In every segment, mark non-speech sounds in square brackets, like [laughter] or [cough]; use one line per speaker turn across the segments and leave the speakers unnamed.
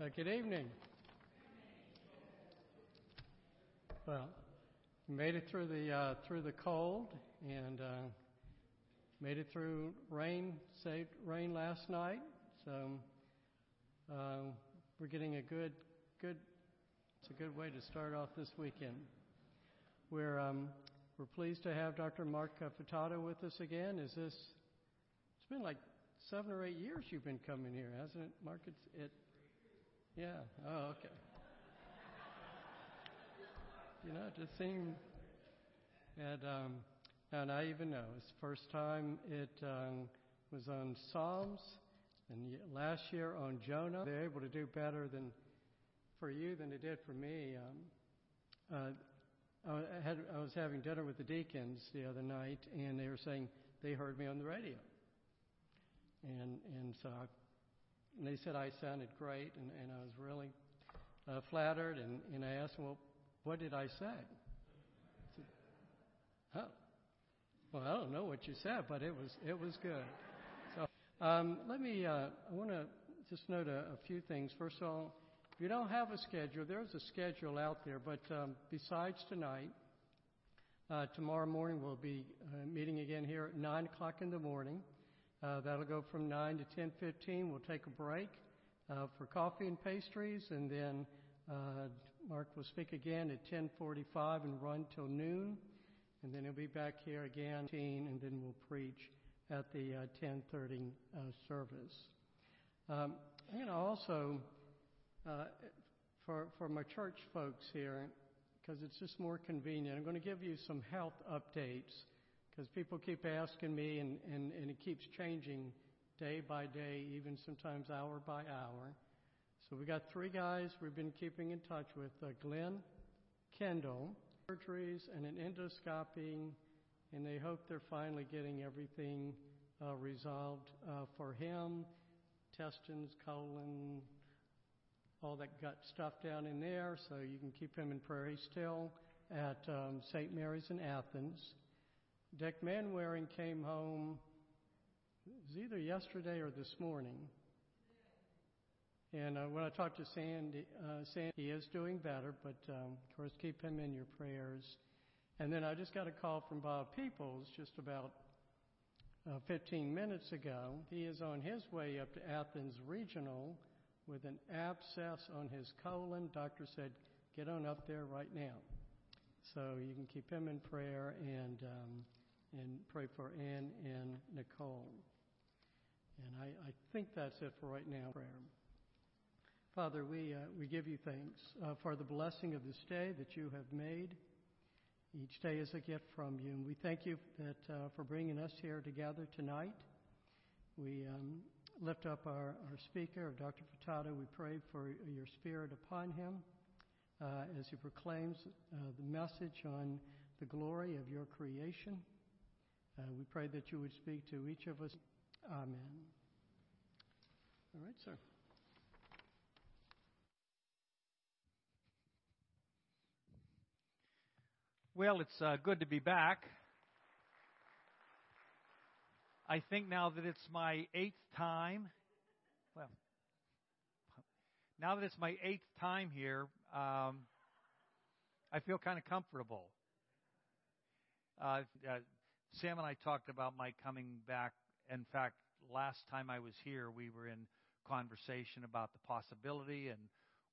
Uh, good evening. Well, we made it through the uh, through the cold and uh, made it through rain. Saved rain last night, so uh, we're getting a good good. It's a good way to start off this weekend. We're um, we're pleased to have Dr. Mark Furtado with us again. Is this? It's been like seven or eight years you've been coming here, hasn't it, Mark? It's, it yeah. Oh, okay. You know, it just seemed, and um, and I even know it's the first time it um, was on Psalms, and last year on Jonah. They're able to do better than for you than it did for me. Um, uh, I, had, I was having dinner with the deacons the other night, and they were saying they heard me on the radio, and and so I and they said I sounded great, and, and I was really uh, flattered. And, and I asked well, what did I say? I said, oh, well, I don't know what you said, but it was it was good. So um, let me. Uh, I want to just note a, a, few things. First of all, if you don't have a schedule, there's a schedule out there. But um, besides tonight, uh, tomorrow morning we'll be uh, meeting again here at nine o'clock in the morning. Uh, that'll go from 9 to 10:15. We'll take a break uh, for coffee and pastries, and then uh, Mark will speak again at 10:45 and run till noon, and then he'll be back here again, and then we'll preach at the 10:30 uh, uh, service. Um, know, also uh, for for my church folks here, because it's just more convenient. I'm going to give you some health updates because people keep asking me, and, and, and it keeps changing day by day, even sometimes hour by hour. So we got three guys we've been keeping in touch with uh, Glenn, Kendall, surgeries, and an endoscopy, and they hope they're finally getting everything uh, resolved uh, for him intestines, colon, all that gut stuff down in there, so you can keep him in prayer. He's still at um, St. Mary's in Athens. Dick Manwaring came home, it was either yesterday or this morning. And uh, when I talked to Sandy, uh, Sandy, he is doing better, but um, of course, keep him in your prayers. And then I just got a call from Bob Peoples just about uh, 15 minutes ago. He is on his way up to Athens Regional with an abscess on his colon. Doctor said, get on up there right now. So you can keep him in prayer and um, and pray for Ann and Nicole. And I, I think that's it for right now. Prayer. Father, we, uh, we give you thanks uh, for the blessing of this day that you have made. Each day is a gift from you. And we thank you that, uh, for bringing us here together tonight. We um, lift up our, our speaker, Dr. Furtado. We pray for your spirit upon him uh, as he proclaims uh, the message on the glory of your creation. Uh, we pray that you would speak to each of us. Amen. All right, sir.
Well, it's uh, good to be back. I think now that it's my eighth time, well, now that it's my eighth time here, um, I feel kind of comfortable. Uh, uh, Sam and I talked about my coming back. In fact, last time I was here, we were in conversation about the possibility and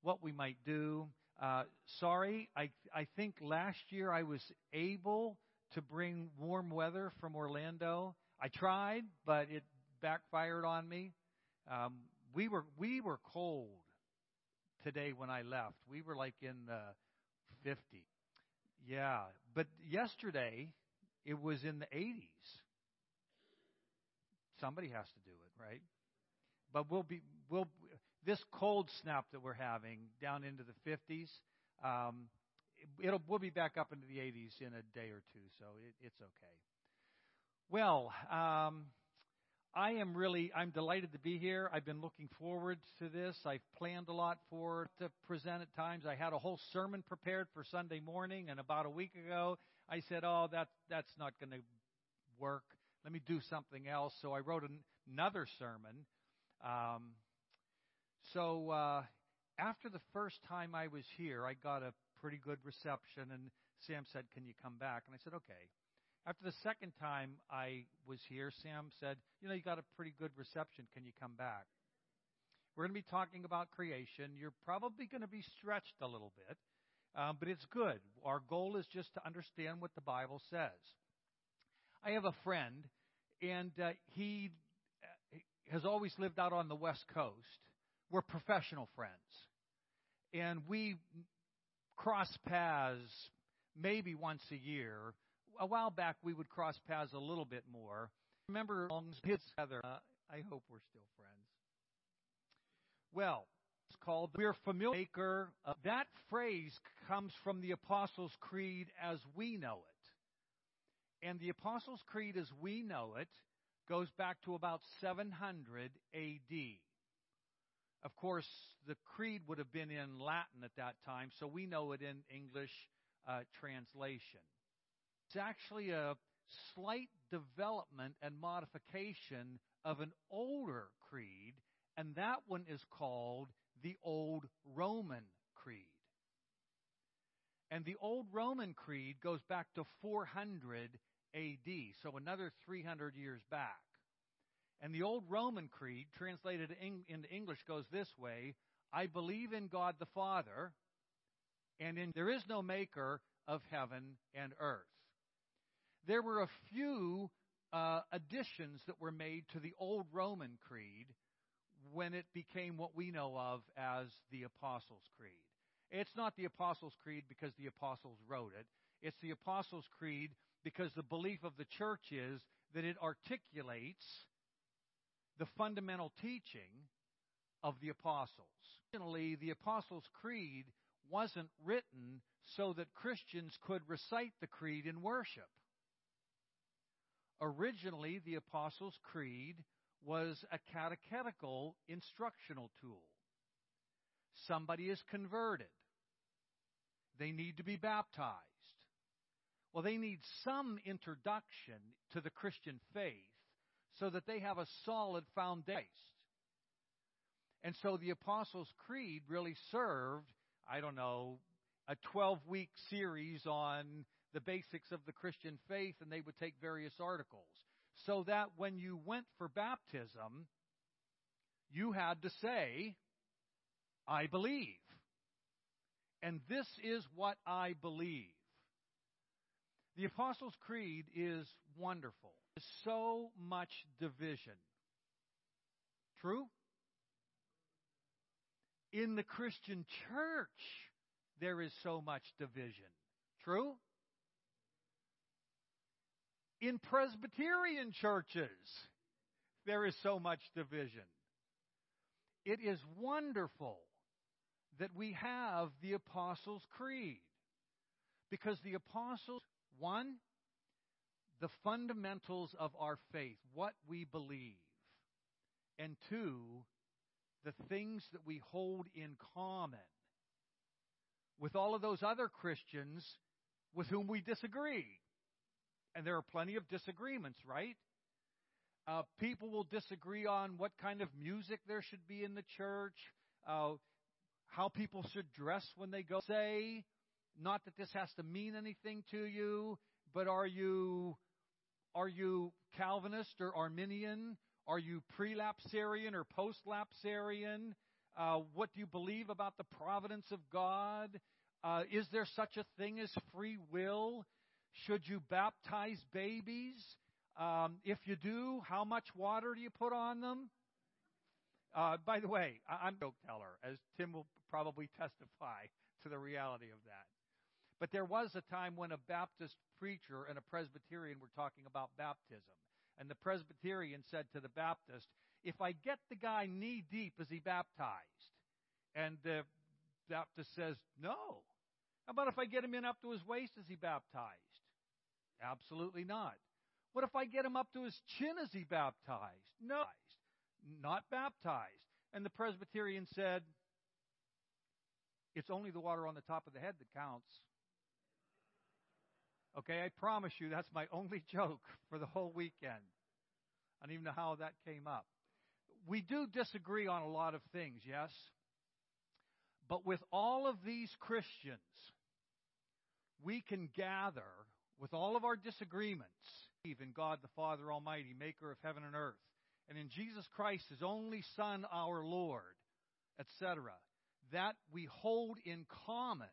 what we might do. Uh, sorry, I, I think last year I was able to bring warm weather from Orlando. I tried, but it backfired on me. Um, we were we were cold today when I left. We were like in the 50. Yeah, but yesterday it was in the 80s. Somebody has to do it, right? But we'll be we'll this cold snap that we're having down into the 50s. Um, it'll we'll be back up into the 80s in a day or two, so it, it's okay. Well, um, I am really I'm delighted to be here. I've been looking forward to this. I've planned a lot for to present at times. I had a whole sermon prepared for Sunday morning, and about a week ago, I said, "Oh, that that's not going to work. Let me do something else." So I wrote an, another sermon. Um, so uh, after the first time I was here, I got a pretty good reception, and Sam said, Can you come back? And I said, Okay. After the second time I was here, Sam said, You know, you got a pretty good reception. Can you come back? We're going to be talking about creation. You're probably going to be stretched a little bit, um, but it's good. Our goal is just to understand what the Bible says. I have a friend, and uh, he uh, has always lived out on the West Coast. We're professional friends. And we cross paths maybe once a year. A while back, we would cross paths a little bit more. Remember, his. Uh, I hope we're still friends. Well, called "We're familiar." Maker. Uh, that phrase comes from the Apostles' Creed as we know it, and the Apostles' Creed as we know it goes back to about 700 A.D. Of course, the creed would have been in Latin at that time, so we know it in English uh, translation. It's actually a slight development and modification of an older creed, and that one is called the Old Roman Creed. And the Old Roman Creed goes back to 400 AD, so another 300 years back. And the old Roman creed, translated into English, goes this way I believe in God the Father, and in, there is no maker of heaven and earth. There were a few uh, additions that were made to the old Roman creed when it became what we know of as the Apostles' Creed. It's not the Apostles' Creed because the apostles wrote it. It's the Apostles' Creed because the belief of the church is that it articulates the fundamental teaching of the apostles. Originally, the Apostles' Creed wasn't written so that Christians could recite the creed in worship. Originally, the Apostles' Creed was a catechetical instructional tool. Somebody is converted. They need to be baptized. Well, they need some introduction to the Christian faith so that they have a solid foundation. And so the Apostles' Creed really served, I don't know, a 12 week series on the basics of the Christian faith, and they would take various articles. So that when you went for baptism, you had to say, I believe. And this is what I believe. The Apostles' Creed is wonderful There's so much division. True? In the Christian church, there is so much division. True? In Presbyterian churches, there is so much division. It is wonderful that we have the Apostles' Creed. Because the Apostles, one, the fundamentals of our faith, what we believe, and two, the things that we hold in common with all of those other Christians with whom we disagree. And there are plenty of disagreements, right? Uh, people will disagree on what kind of music there should be in the church, uh, how people should dress when they go. Say, not that this has to mean anything to you, but are you are you Calvinist or Arminian? Are you prelapsarian or postlapsarian? Uh, what do you believe about the providence of God? Uh, is there such a thing as free will? Should you baptize babies? Um, if you do, how much water do you put on them? Uh, by the way, I- I'm a joke teller, as Tim will probably testify [laughs] to the reality of that. But there was a time when a Baptist preacher and a Presbyterian were talking about baptism. And the Presbyterian said to the Baptist, If I get the guy knee deep, is he baptized? And the Baptist says, No. How about if I get him in up to his waist, is he baptized? Absolutely not. What if I get him up to his chin, is he baptized? No. Not baptized. And the Presbyterian said, It's only the water on the top of the head that counts. Okay, I promise you that's my only [laughs] joke for the whole weekend. I don't even know how that came up. We do disagree on a lot of things, yes? But with all of these Christians, we can gather with all of our disagreements, in God the Father Almighty, maker of heaven and earth, and in Jesus Christ, his only Son, our Lord, etc., that we hold in common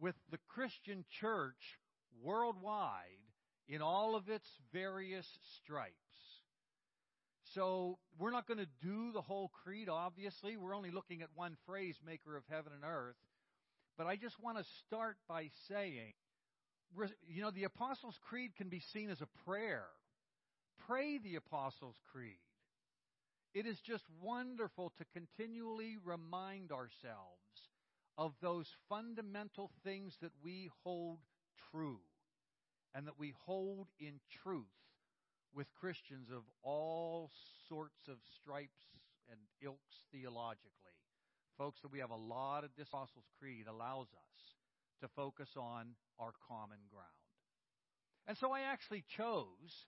with the Christian church worldwide in all of its various stripes. So, we're not going to do the whole creed, obviously. We're only looking at one phrase, maker of heaven and earth. But I just want to start by saying, you know, the Apostles' Creed can be seen as a prayer. Pray the Apostles' Creed. It is just wonderful to continually remind ourselves of those fundamental things that we hold true and that we hold in truth with Christians of all sorts of stripes and ilks theologically. Folks, that we have a lot of this Apostles' Creed allows us to focus on our common ground. And so I actually chose,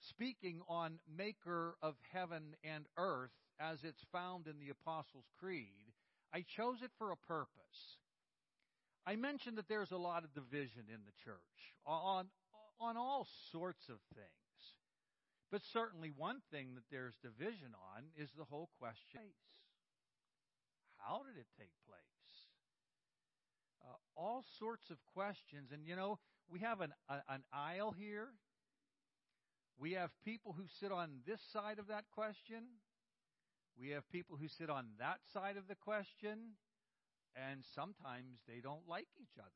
speaking on Maker of heaven and earth as it's found in the Apostles' Creed, I chose it for a purpose. I mentioned that there's a lot of division in the church on, on all sorts of things. But certainly one thing that there's division on is the whole question how did it take place? Uh, all sorts of questions. And you know, we have an, a, an aisle here. We have people who sit on this side of that question. We have people who sit on that side of the question. And sometimes they don't like each other.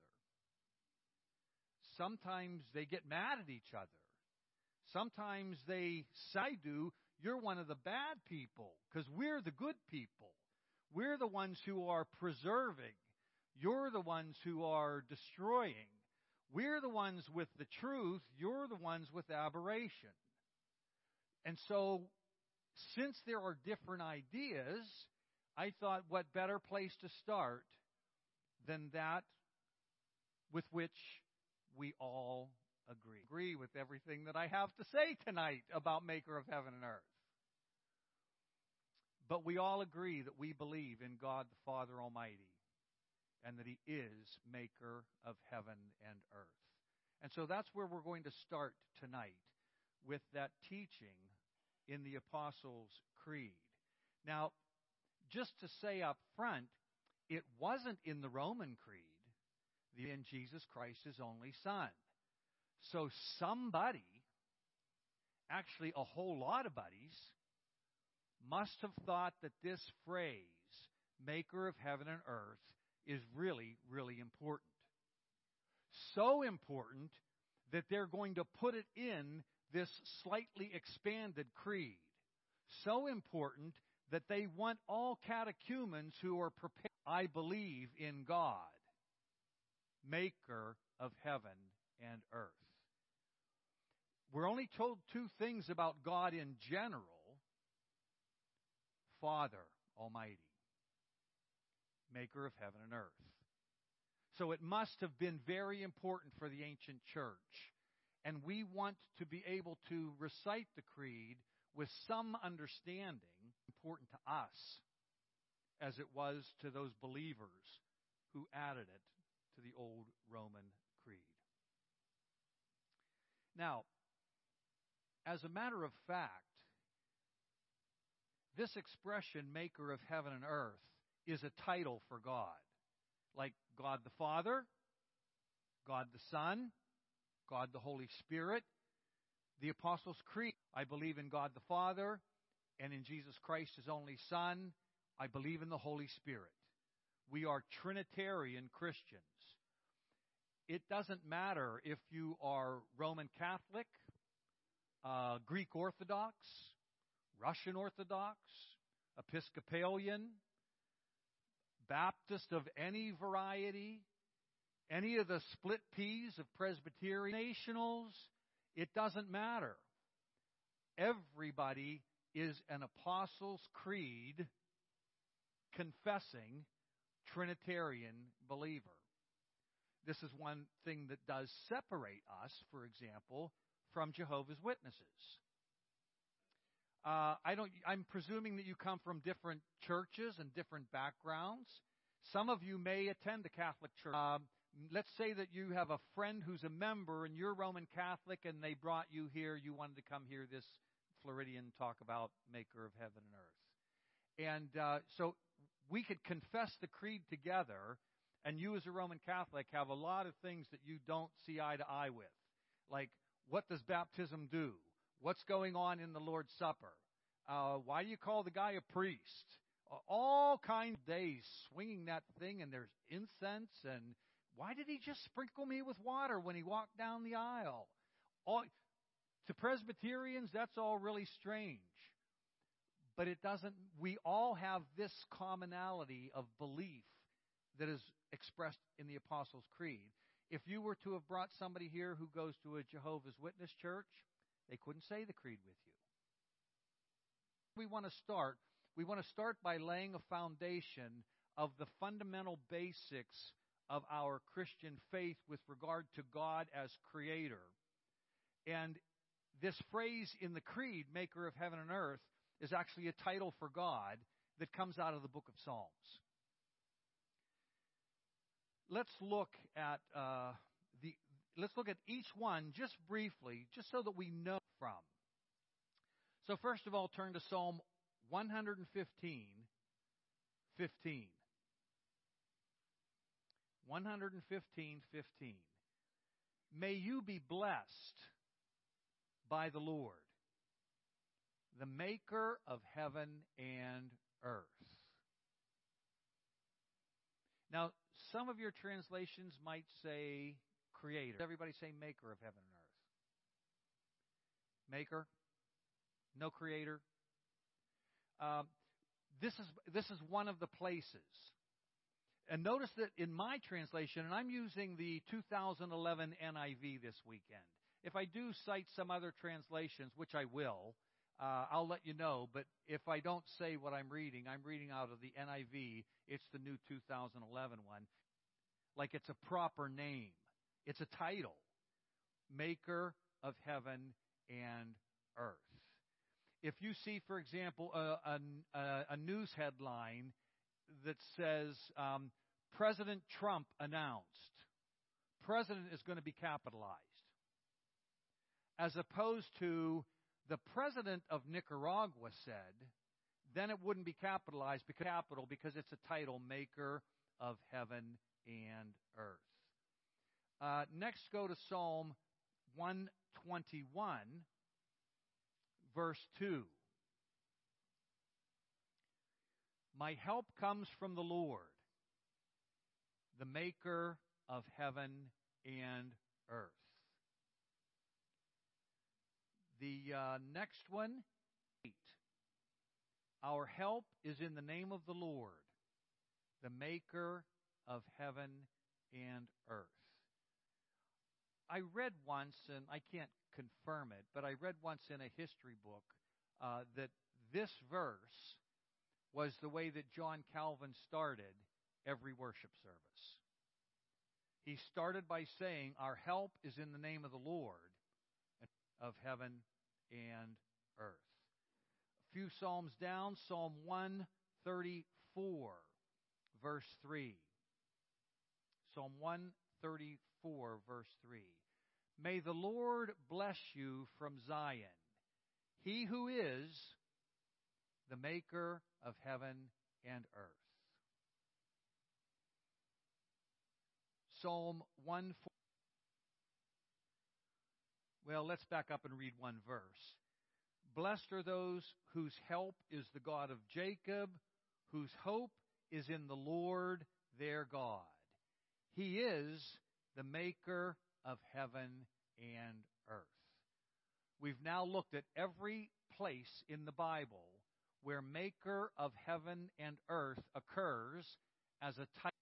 Sometimes they get mad at each other. Sometimes they say, do, you're one of the bad people because we're the good people. We're the ones who are preserving. You're the ones who are destroying. We're the ones with the truth. You're the ones with aberration. And so, since there are different ideas, I thought what better place to start than that with which we all agree. Agree with everything that I have to say tonight about Maker of heaven and earth. But we all agree that we believe in God the Father Almighty and that He is Maker of heaven and earth. And so that's where we're going to start tonight with that teaching in the Apostles' Creed. Now, just to say up front, it wasn't in the Roman Creed, the in Jesus Christ, His only Son. So somebody, actually a whole lot of buddies, must have thought that this phrase, maker of heaven and earth, is really, really important. So important that they're going to put it in this slightly expanded creed. So important that they want all catechumens who are prepared, I believe in God, maker of heaven and earth. We're only told two things about God in general Father Almighty, maker of heaven and earth. So it must have been very important for the ancient church. And we want to be able to recite the creed with some understanding, important to us, as it was to those believers who added it to the old Roman creed. Now, as a matter of fact, this expression, maker of heaven and earth, is a title for God. Like God the Father, God the Son, God the Holy Spirit. The Apostles' Creed, I believe in God the Father and in Jesus Christ, his only Son. I believe in the Holy Spirit. We are Trinitarian Christians. It doesn't matter if you are Roman Catholic, uh, Greek Orthodox, Russian Orthodox, Episcopalian, Baptist of any variety, any of the split peas of Presbyterian nationals, it doesn't matter. Everybody is an Apostles' Creed confessing Trinitarian believer. This is one thing that does separate us, for example, from Jehovah's Witnesses. Uh, I don't. I'm presuming that you come from different churches and different backgrounds. Some of you may attend a Catholic church. Um, let's say that you have a friend who's a member and you're Roman Catholic and they brought you here. You wanted to come hear this Floridian talk about Maker of heaven and earth. And uh, so we could confess the creed together, and you, as a Roman Catholic, have a lot of things that you don't see eye to eye with. Like, what does baptism do? What's going on in the Lord's Supper? Uh, why do you call the guy a priest? all kinds of days swinging that thing, and there's incense. And why did he just sprinkle me with water when he walked down the aisle? All, to Presbyterians, that's all really strange. But it doesn't, we all have this commonality of belief that is expressed in the Apostles' Creed. If you were to have brought somebody here who goes to a Jehovah's Witness church, they couldn't say the creed with you. We want to start. We want to start by laying a foundation of the fundamental basics of our Christian faith with regard to God as creator. And this phrase in the creed, maker of heaven and earth, is actually a title for God that comes out of the book of Psalms. Let's look at uh, let's look at each one just briefly, just so that we know from. So first of all, turn to Psalm 115, 15. 115, 15. May you be blessed by the Lord, the maker of heaven and earth. Now, some of your translations might say creator. Everybody say maker of heaven and earth. Maker? No creator? Um, this is this is one of the places. And notice that in my translation, and I'm using the 2011 NIV this weekend. If I do cite some other translations, which I will, uh, I'll let you know. But if I don't say what I'm reading, I'm reading out of the NIV. It's the new 2011 one. Like it's a proper name, it's a title Maker of Heaven and Earth. If you see, for example, a, a, a news headline that says um, President Trump announced, President is going to be capitalized as opposed to the president of Nicaragua said, then it wouldn't be capitalized because capital because it's a title maker of heaven and earth. Uh, next, go to Psalm 121, verse 2. My help comes from the Lord, the maker of heaven and earth. The uh, next one, eight. Our help is in the name of the Lord, the maker of heaven and earth. I read once, and I can't confirm it, but I read once in a history book uh, that this verse was the way that John Calvin started every worship service. He started by saying, Our help is in the name of the Lord, of heaven and earth. A few Psalms down, Psalm 134, verse 3. Psalm 134, verse 3. May the Lord bless you from Zion, he who is the maker of heaven and earth. Psalm 140. Well, let's back up and read one verse. Blessed are those whose help is the God of Jacob, whose hope is in the Lord their God. He is the maker of heaven and earth. We've now looked at every place in the Bible where maker of heaven and earth occurs as a type.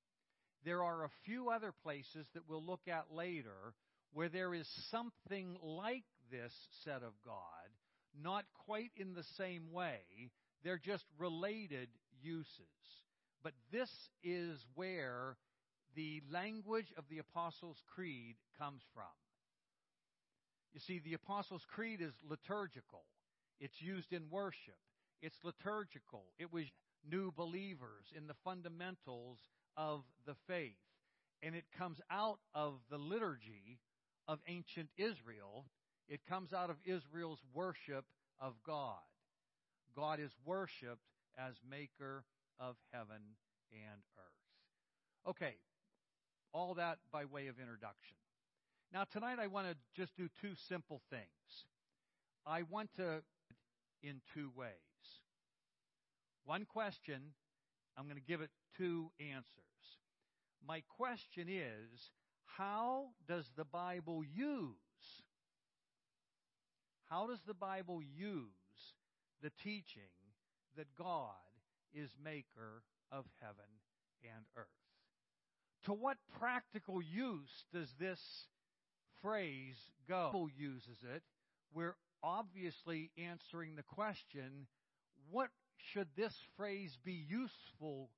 There are a few other places that we'll look at later where there is something like this set of God, not quite in the same way, they're just related uses. But this is where the language of the Apostles' Creed comes from. You see, the Apostles' Creed is liturgical. It's used in worship. It's liturgical. It was new believers in the fundamentals of the faith. And it comes out of the liturgy of ancient Israel. It comes out of Israel's worship of God. God is worshiped as maker of heaven and earth. Okay, all that by way of introduction. Now, tonight I want to just do two simple things. I want to, in two ways. One question, I'm going to give it two answers. My question is how does the Bible use how does the Bible use the teaching that God is maker of heaven and earth? To what practical use does this phrase go? Bible uses it. We're obviously answering the question what should this phrase be useful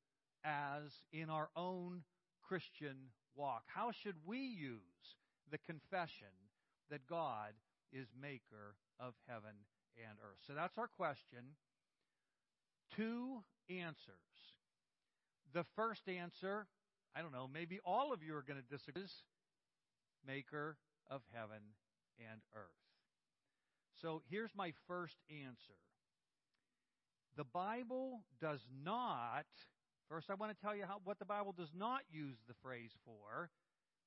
as in our own Christian walk? How should we use the confession that God is maker of heaven and earth? So that's our question. Two answers. The first answer, I don't know, maybe all of you are going to disagree, maker of heaven and earth. So here's my first answer. The Bible does not, first I want to tell you how, what the Bible does not use the phrase for,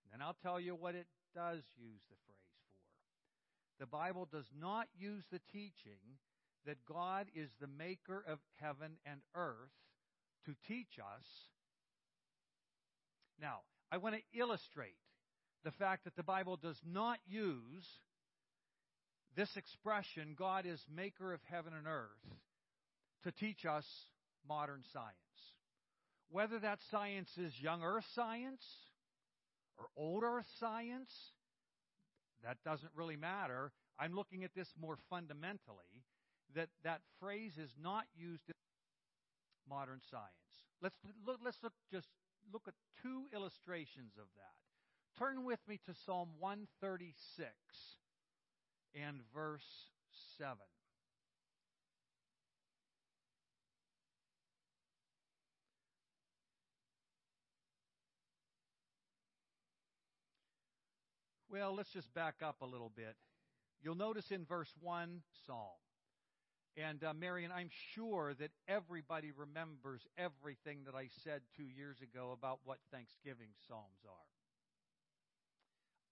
and then I'll tell you what it does use the phrase for. The Bible does not use the teaching that God is the maker of heaven and earth to teach us. Now, I want to illustrate the fact that the Bible does not use this expression, God is maker of heaven and earth, to teach us modern science. Whether that science is young earth science or old earth science, that doesn't really matter. I'm looking at this more fundamentally that that phrase is not used in modern science. Let's look, let's look just look at two illustrations of that. Turn with me to Psalm 136 and verse 7. Well, let's just back up a little bit. You'll notice in verse 1 Psalm. And uh, Marion, I'm sure that everybody remembers everything that I said two years ago about what Thanksgiving Psalms are.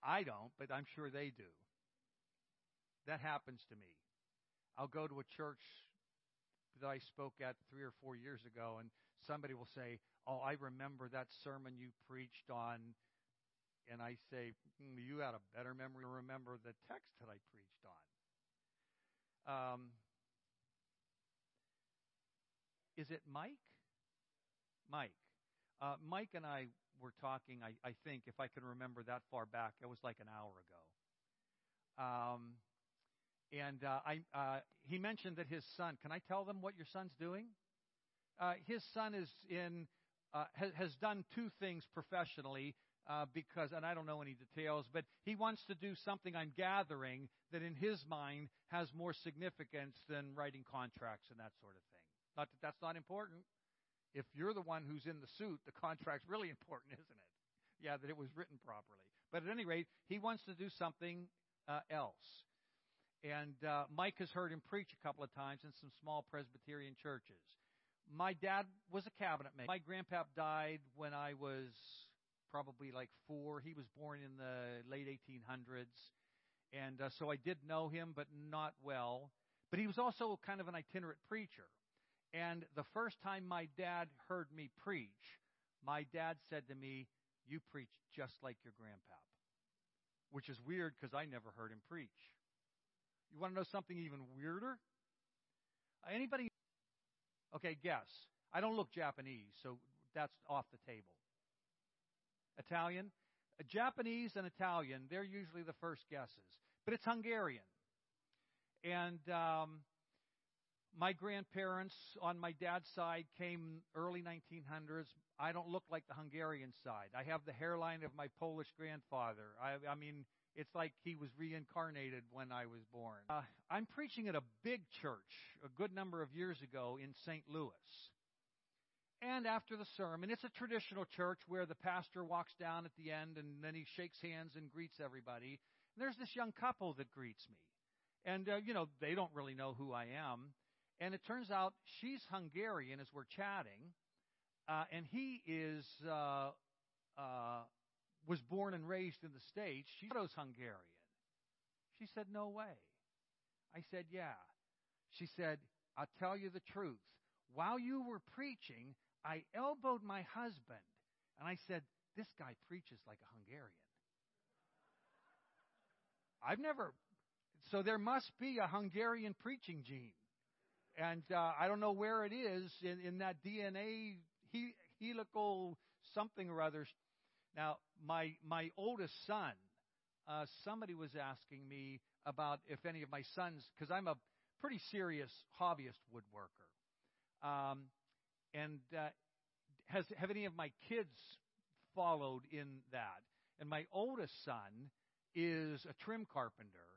I don't, but I'm sure they do. That happens to me. I'll go to a church that I spoke at three or four years ago, and somebody will say, Oh, I remember that sermon you preached on. And I say, mm, You had a better memory to remember the text that I preached on. Um, is it Mike? Mike. Uh, Mike and I were talking, I, I think, if I can remember that far back, it was like an hour ago. Um, and uh, I, uh, he mentioned that his son, can I tell them what your son's doing? Uh, his son is in, uh, has, has done two things professionally uh, because, and I don't know any details, but he wants to do something I'm gathering that in his mind has more significance than writing contracts and that sort of thing. Not that that's not important. If you're the one who's in the suit, the contract's really important, [laughs] isn't it? Yeah, that it was written properly. But at any rate, he wants to do something uh, else. And uh, Mike has heard him preach a couple of times in some small Presbyterian churches. My dad was a cabinet maker. My grandpap died when I was probably like four. He was born in the late 1800s. And uh, so I did know him, but not well. But he was also kind of an itinerant preacher. And the first time my dad heard me preach, my dad said to me, You preach just like your grandpap. Which is weird because I never heard him preach. You want to know something even weirder? Anybody? Okay, guess. I don't look Japanese, so that's off the table. Italian? A Japanese and Italian, they're usually the first guesses. But it's Hungarian. And um, my grandparents on my dad's side came early 1900s. I don't look like the Hungarian side. I have the hairline of my Polish grandfather. I, I mean, it's like he was reincarnated when I was born. Uh, I'm preaching at a big church a good number of years ago in St. Louis. And after the sermon, it's a traditional church where the pastor walks down at the end and then he shakes hands and greets everybody. And there's this young couple that greets me. And, uh, you know, they don't really know who I am. And it turns out she's Hungarian as we're chatting. Uh, and he is, uh, uh, was born and raised in the States. She's Hungarian. She said, No way. I said, Yeah. She said, I'll tell you the truth. While you were preaching, I elbowed my husband, and I said, This guy preaches like a Hungarian. I've never, so there must be a Hungarian preaching gene. And uh, I don't know where it is in, in that DNA he, helical something or other. Now, my, my oldest son, uh, somebody was asking me about if any of my sons, because I'm a pretty serious hobbyist woodworker. Um, and uh, has have any of my kids followed in that? And my oldest son is a trim carpenter,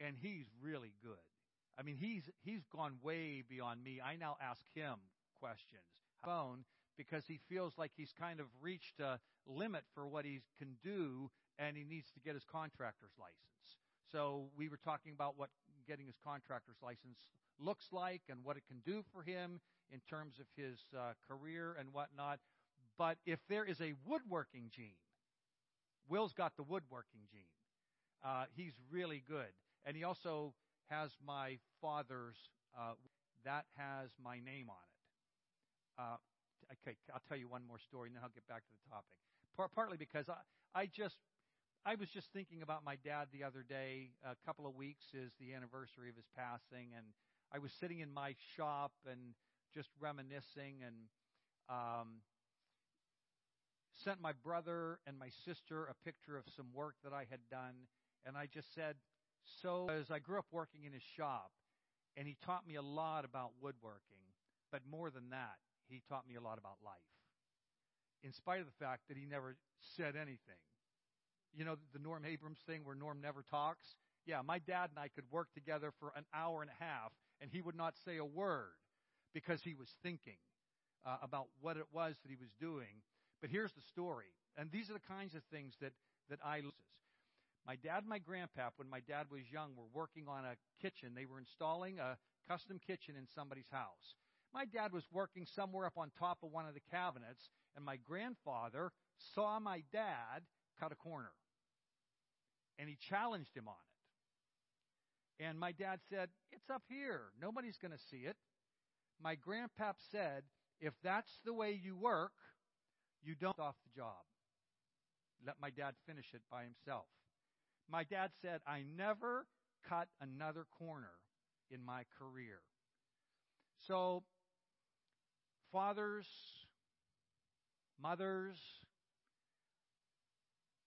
and he's really good. I mean, he's he's gone way beyond me. I now ask him questions, phone, because he feels like he's kind of reached a limit for what he can do, and he needs to get his contractor's license. So we were talking about what getting his contractor's license looks like and what it can do for him in terms of his uh, career and whatnot. But if there is a woodworking gene, Will's got the woodworking gene. Uh, he's really good. And he also has my father's, uh, that has my name on it. Uh, okay, I'll tell you one more story and then I'll get back to the topic. Part, partly because I, I just I was just thinking about my dad the other day. A couple of weeks is the anniversary of his passing, and I was sitting in my shop and just reminiscing and um, sent my brother and my sister a picture of some work that I had done. And I just said, So, as I grew up working in his shop, and he taught me a lot about woodworking, but more than that, he taught me a lot about life. In spite of the fact that he never said anything you know, the Norm Abrams thing where Norm never talks? Yeah, my dad and I could work together for an hour and a half, and he would not say a word because he was thinking uh, about what it was that he was doing. But here's the story, and these are the kinds of things that that I loses. My dad and my grandpap, when my dad was young, were working on a kitchen. They were installing a custom kitchen in somebody's house. My dad was working somewhere up on top of one of the cabinets, and my grandfather saw my dad cut a corner. And he challenged him on it. And my dad said, It's up here. Nobody's going to see it. My grandpap said, If that's the way you work, you don't off the job. Let my dad finish it by himself. My dad said, I never cut another corner in my career. So, fathers, mothers,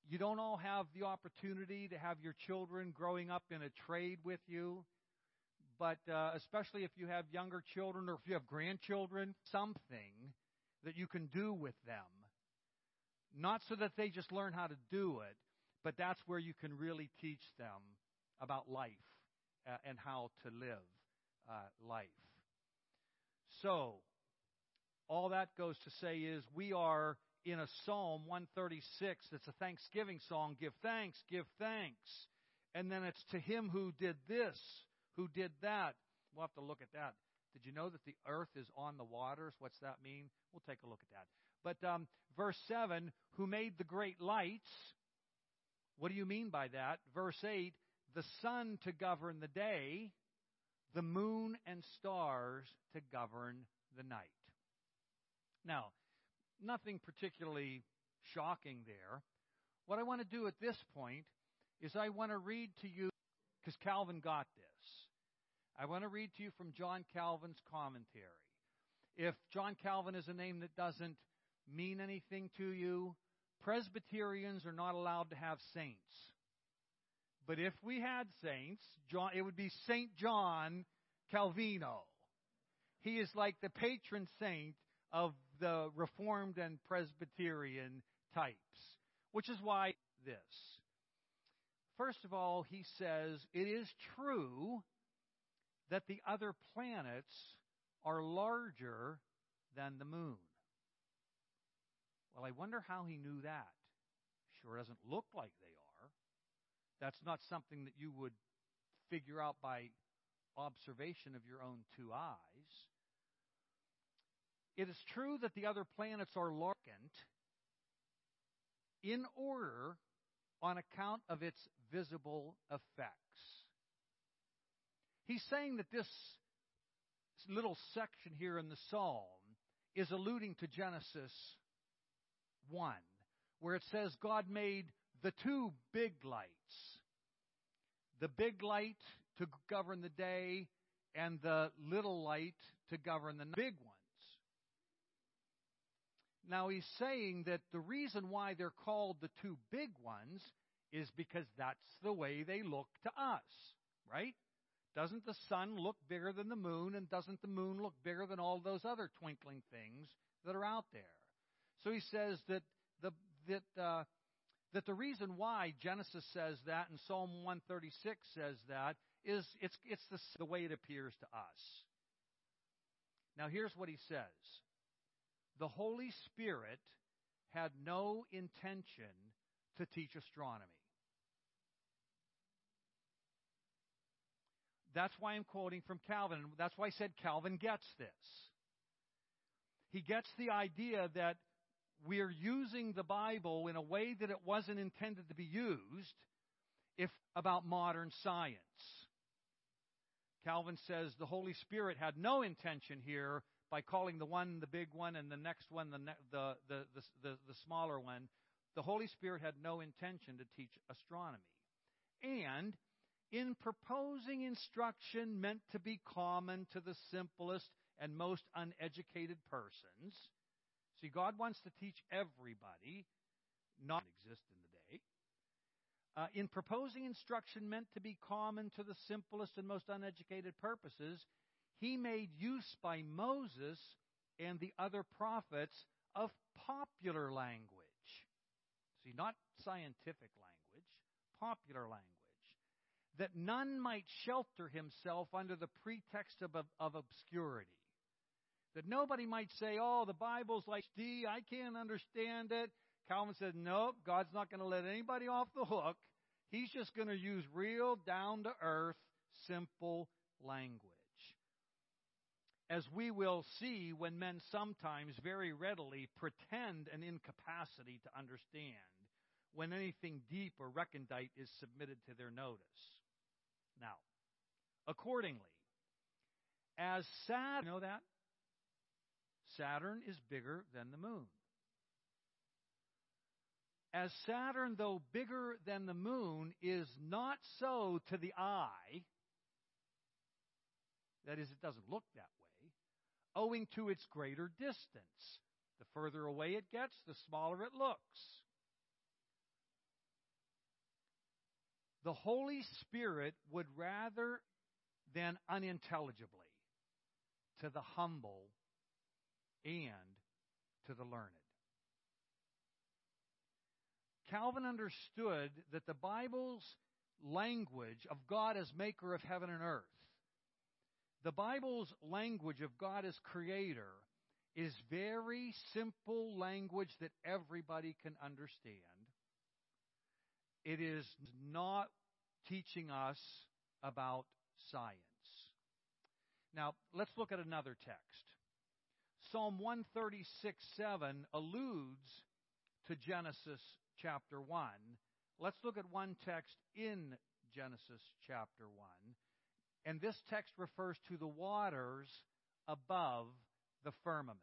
you don't all have the opportunity to have your children growing up in a trade with you. But uh, especially if you have younger children or if you have grandchildren, something that you can do with them. Not so that they just learn how to do it, but that's where you can really teach them about life uh, and how to live uh, life. So, all that goes to say is we are in a Psalm 136 that's a Thanksgiving song give thanks, give thanks. And then it's to him who did this, who did that. We'll have to look at that. Did you know that the earth is on the waters? What's that mean? We'll take a look at that. But um, verse 7 who made the great lights. What do you mean by that? Verse 8 the sun to govern the day, the moon and stars to govern the night. Now, nothing particularly shocking there. What I want to do at this point is I want to read to you, because Calvin got this. I want to read to you from John Calvin's commentary. If John Calvin is a name that doesn't mean anything to you, Presbyterians are not allowed to have saints. But if we had saints, John, it would be Saint John Calvino. He is like the patron saint of the Reformed and Presbyterian types, which is why this. First of all, he says it is true that the other planets are larger than the moon. Well, I wonder how he knew that. Sure doesn't look like they are. That's not something that you would figure out by observation of your own two eyes. It is true that the other planets are larkened in order on account of its visible effects. He's saying that this little section here in the psalm is alluding to Genesis 1, where it says God made the two big lights the big light to govern the day and the little light to govern the big ones. Now he's saying that the reason why they're called the two big ones is because that's the way they look to us, right? Doesn't the sun look bigger than the moon, and doesn't the moon look bigger than all those other twinkling things that are out there? So he says that the that uh, that the reason why Genesis says that and Psalm 136 says that is it's it's the, the way it appears to us. Now here's what he says: the Holy Spirit had no intention to teach astronomy. That's why I'm quoting from Calvin. That's why I said Calvin gets this. He gets the idea that we're using the Bible in a way that it wasn't intended to be used if about modern science. Calvin says the Holy Spirit had no intention here by calling the one the big one and the next one the, the, the, the, the, the smaller one. The Holy Spirit had no intention to teach astronomy. And in proposing instruction meant to be common to the simplest and most uneducated persons, See, God wants to teach everybody, not exist in the day. Uh, in proposing instruction meant to be common to the simplest and most uneducated purposes, he made use by Moses and the other prophets of popular language. See, not scientific language, popular language. That none might shelter himself under the pretext of, of, of obscurity. That nobody might say, oh, the Bible's like D, I can't understand it. Calvin said, nope, God's not going to let anybody off the hook. He's just going to use real, down to earth, simple language. As we will see when men sometimes very readily pretend an incapacity to understand when anything deep or recondite is submitted to their notice. Now, accordingly, as sad, you know that? Saturn is bigger than the moon. As Saturn, though bigger than the moon, is not so to the eye, that is, it doesn't look that way, owing to its greater distance. The further away it gets, the smaller it looks. The Holy Spirit would rather than unintelligibly to the humble and to the learned. Calvin understood that the Bible's language of God as maker of heaven and earth, the Bible's language of God as creator, is very simple language that everybody can understand. It is not teaching us about science. Now, let's look at another text. Psalm 136 7 alludes to Genesis chapter 1. Let's look at one text in Genesis chapter 1. And this text refers to the waters above the firmament.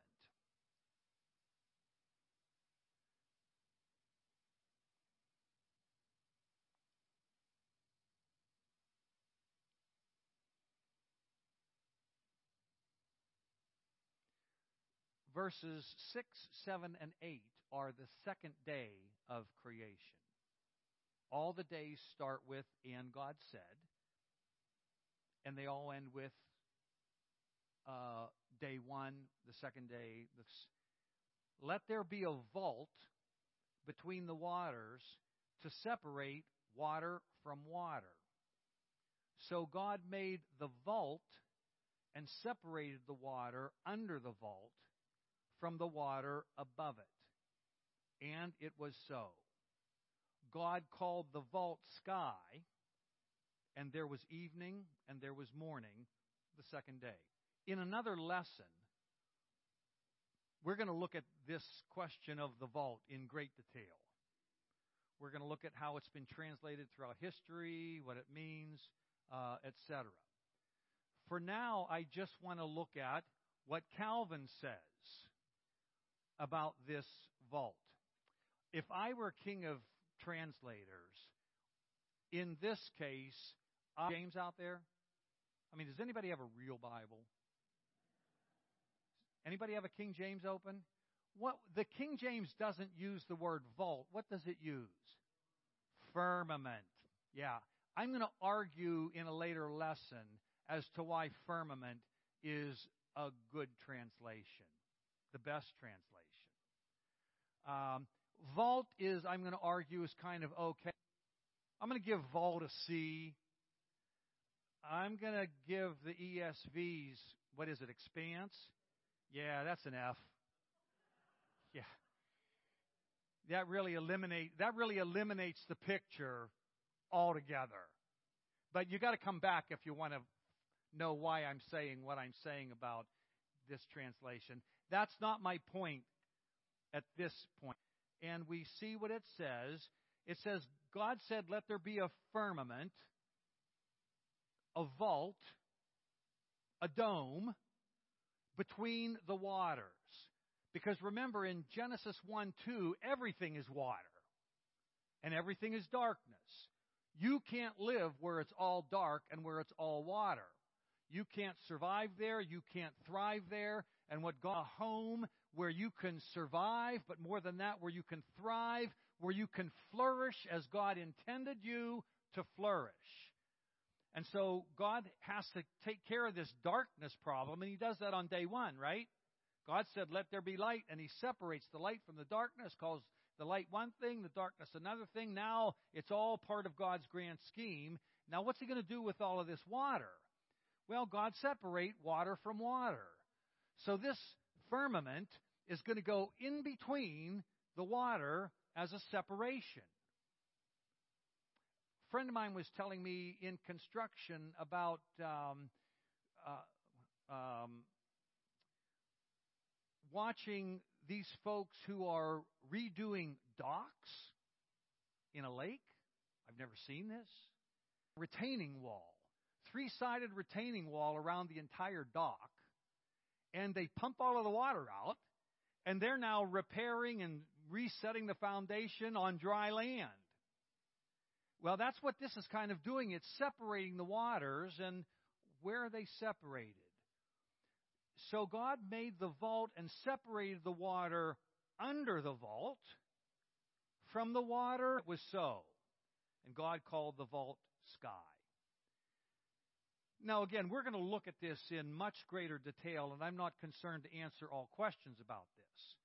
Verses 6, 7, and 8 are the second day of creation. All the days start with, and God said, and they all end with uh, day one, the second day. The, let there be a vault between the waters to separate water from water. So God made the vault and separated the water under the vault from the water above it. And it was so. God called the vault sky, and there was evening and there was morning the second day. In another lesson, we're going to look at this question of the vault in great detail. We're going to look at how it's been translated throughout history, what it means, uh, etc. For now, I just want to look at what Calvin says about this vault. If I were king of translators, in this case, uh, James out there? I mean, does anybody have a real Bible? Anybody have a King James open? What the King James doesn't use the word vault. What does it use? Firmament. Yeah. I'm going to argue in a later lesson as to why firmament is a good translation, the best translation. Um, vault is, I'm going to argue, is kind of okay. I'm going to give vault a C. I'm going to give the ESV's, what is it, expanse? Yeah, that's an F. Yeah. That really eliminate that really eliminates the picture altogether. But you got to come back if you want to know why I'm saying what I'm saying about this translation. That's not my point at this point. And we see what it says. It says, God said, Let there be a firmament, a vault, a dome between the waters. Because remember, in Genesis 1 2, everything is water and everything is darkness. You can't live where it's all dark and where it's all water. You can't survive there. You can't thrive there. And what God, a home where you can survive, but more than that, where you can thrive, where you can flourish as God intended you to flourish. And so God has to take care of this darkness problem, and He does that on day one, right? God said, Let there be light, and He separates the light from the darkness, calls the light one thing, the darkness another thing. Now it's all part of God's grand scheme. Now, what's He going to do with all of this water? Well, God separate water from water. So this firmament is going to go in between the water as a separation A friend of mine was telling me in construction about um, uh, um, watching these folks who are redoing docks in a lake. I've never seen this. Retaining wall, three sided retaining wall around the entire dock. And they pump all of the water out, and they're now repairing and resetting the foundation on dry land. Well, that's what this is kind of doing. It's separating the waters, and where are they separated? So God made the vault and separated the water under the vault from the water. It was so. And God called the vault sky. Now, again, we're going to look at this in much greater detail, and I'm not concerned to answer all questions about this.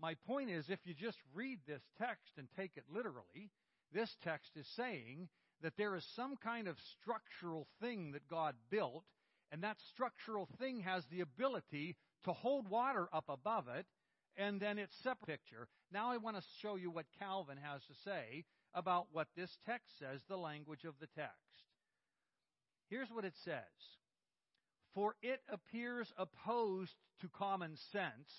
My point is, if you just read this text and take it literally, this text is saying that there is some kind of structural thing that God built, and that structural thing has the ability to hold water up above it, and then it's separate picture. Now I want to show you what Calvin has to say about what this text says, the language of the text. Here's what it says. For it appears opposed to common sense.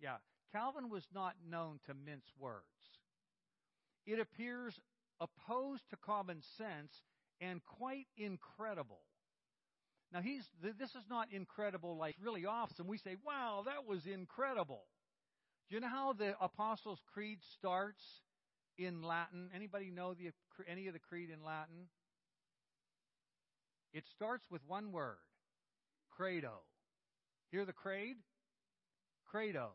Yeah, Calvin was not known to mince words it appears opposed to common sense and quite incredible. Now, he's, this is not incredible like really awesome. We say, wow, that was incredible. Do you know how the Apostles' Creed starts in Latin? Anybody know the, any of the creed in Latin? It starts with one word, credo. Hear the creed? Credo.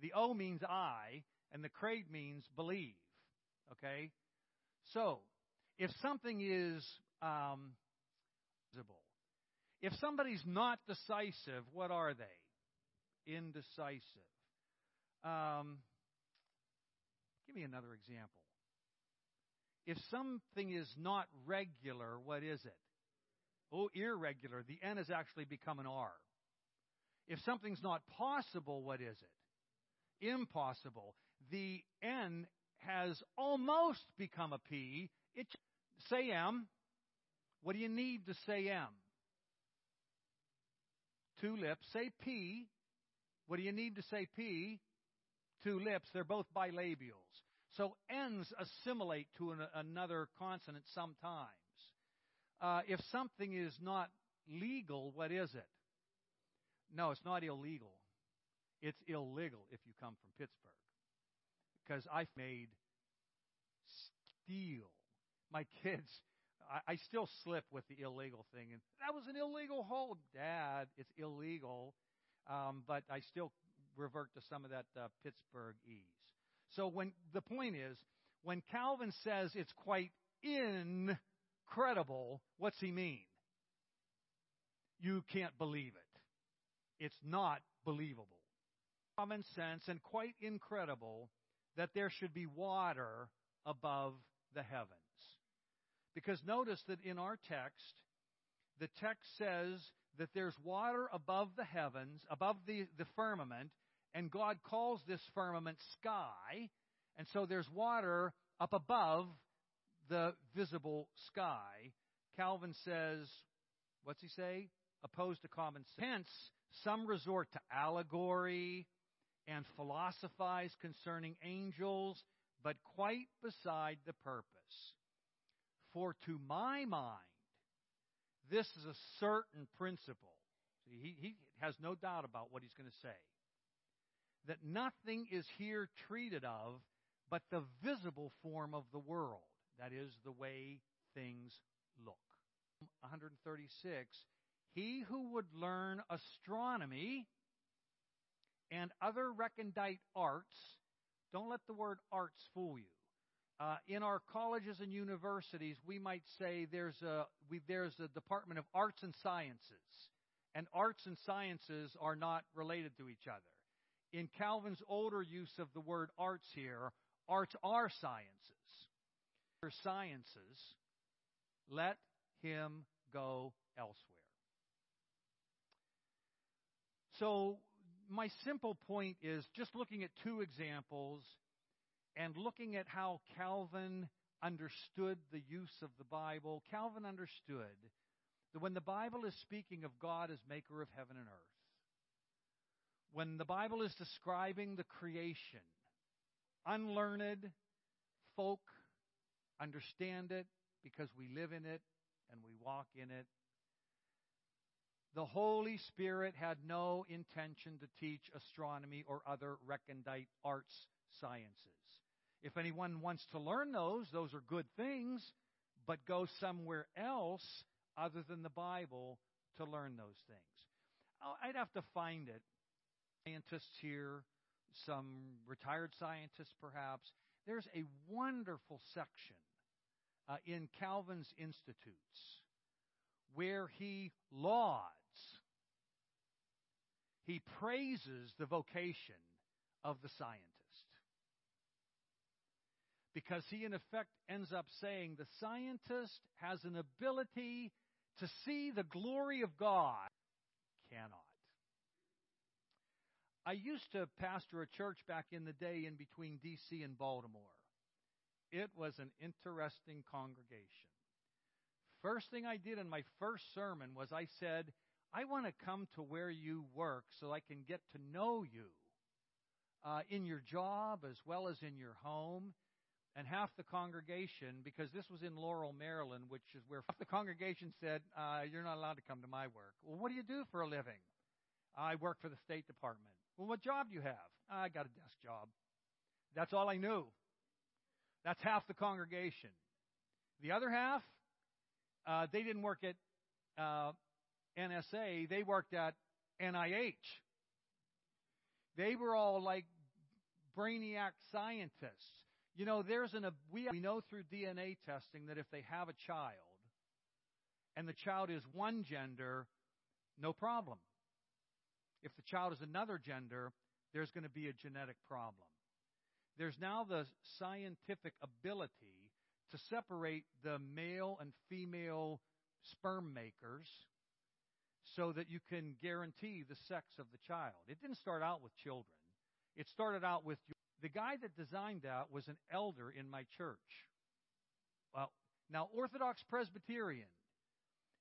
The O means I, and the creed means believe. Okay? So, if something is um, visible, if somebody's not decisive, what are they? Indecisive. Um, give me another example. If something is not regular, what is it? Oh, irregular. The N has actually become an R. If something's not possible, what is it? Impossible. the N has almost become a P. It say M. What do you need to say M? Two lips. Say P. What do you need to say P? Two lips. They're both bilabials. So N's assimilate to an, another consonant sometimes. Uh, if something is not legal, what is it? No, it's not illegal. It's illegal if you come from Pittsburgh. Because I've made steel. My kids, I, I still slip with the illegal thing. And that was an illegal hold. Dad, it's illegal. Um, but I still revert to some of that uh, Pittsburgh ease. So when the point is, when Calvin says it's quite incredible, what's he mean? You can't believe it. It's not believable. Common sense and quite incredible that there should be water above the heavens. Because notice that in our text, the text says that there's water above the heavens, above the, the firmament, and God calls this firmament sky, and so there's water up above the visible sky. Calvin says, what's he say? Opposed to common sense. Hence, some resort to allegory and philosophize concerning angels, but quite beside the purpose. For to my mind, this is a certain principle. See, he, he has no doubt about what he's going to say that nothing is here treated of but the visible form of the world. That is the way things look. 136 He who would learn astronomy and other recondite arts, don't let the word arts fool you. Uh, in our colleges and universities, we might say there's a, we, there's a Department of Arts and Sciences, and arts and sciences are not related to each other in Calvin's older use of the word arts here, arts are sciences. Sciences, let him go elsewhere. So, my simple point is just looking at two examples and looking at how Calvin understood the use of the Bible. Calvin understood that when the Bible is speaking of God as maker of heaven and earth, when the Bible is describing the creation, unlearned folk understand it because we live in it and we walk in it. The Holy Spirit had no intention to teach astronomy or other recondite arts sciences. If anyone wants to learn those, those are good things, but go somewhere else other than the Bible to learn those things. Oh, I'd have to find it scientists here, some retired scientists perhaps. There's a wonderful section uh, in Calvin's Institutes where he lauds, he praises the vocation of the scientist. Because he, in effect, ends up saying the scientist has an ability to see the glory of God, cannot. I used to pastor a church back in the day in between D.C. and Baltimore. It was an interesting congregation. First thing I did in my first sermon was I said, I want to come to where you work so I can get to know you uh, in your job as well as in your home. And half the congregation, because this was in Laurel, Maryland, which is where half the congregation said, uh, You're not allowed to come to my work. Well, what do you do for a living? I work for the State Department. Well, what job do you have? I got a desk job. That's all I knew. That's half the congregation. The other half, uh, they didn't work at uh, NSA, they worked at NIH. They were all like brainiac scientists. You know, there's an we we know through DNA testing that if they have a child and the child is one gender, no problem. If the child is another gender, there's going to be a genetic problem. There's now the scientific ability to separate the male and female sperm makers so that you can guarantee the sex of the child. It didn't start out with children. It started out with the guy that designed that was an elder in my church. Well, now, Orthodox Presbyterian,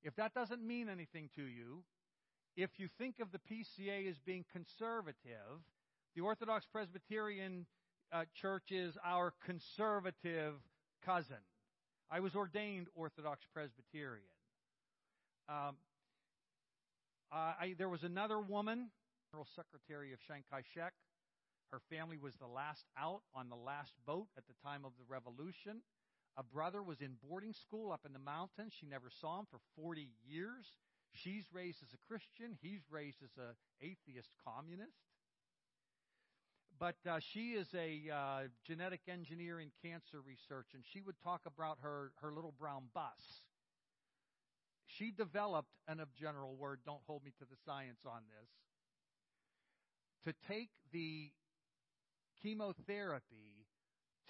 if that doesn't mean anything to you, if you think of the PCA as being conservative, the Orthodox Presbyterian uh, Church is our conservative cousin. I was ordained Orthodox Presbyterian. Um, I, there was another woman, General Secretary of Chiang Kai shek. Her family was the last out on the last boat at the time of the revolution. A brother was in boarding school up in the mountains. She never saw him for 40 years. She's raised as a Christian. He's raised as an atheist communist. But uh, she is a uh, genetic engineer in cancer research, and she would talk about her, her little brown bus. She developed, and of general word, don't hold me to the science on this, to take the chemotherapy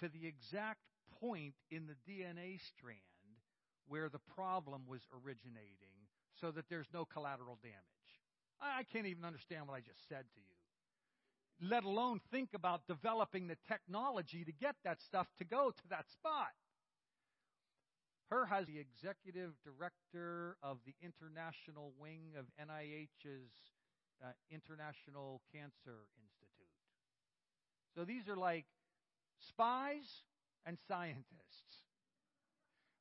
to the exact point in the DNA strand where the problem was originating so that there's no collateral damage. I can't even understand what I just said to you let alone think about developing the technology to get that stuff to go to that spot. Her has the executive director of the international wing of NIH's uh, International Cancer Institute. So these are like spies and scientists.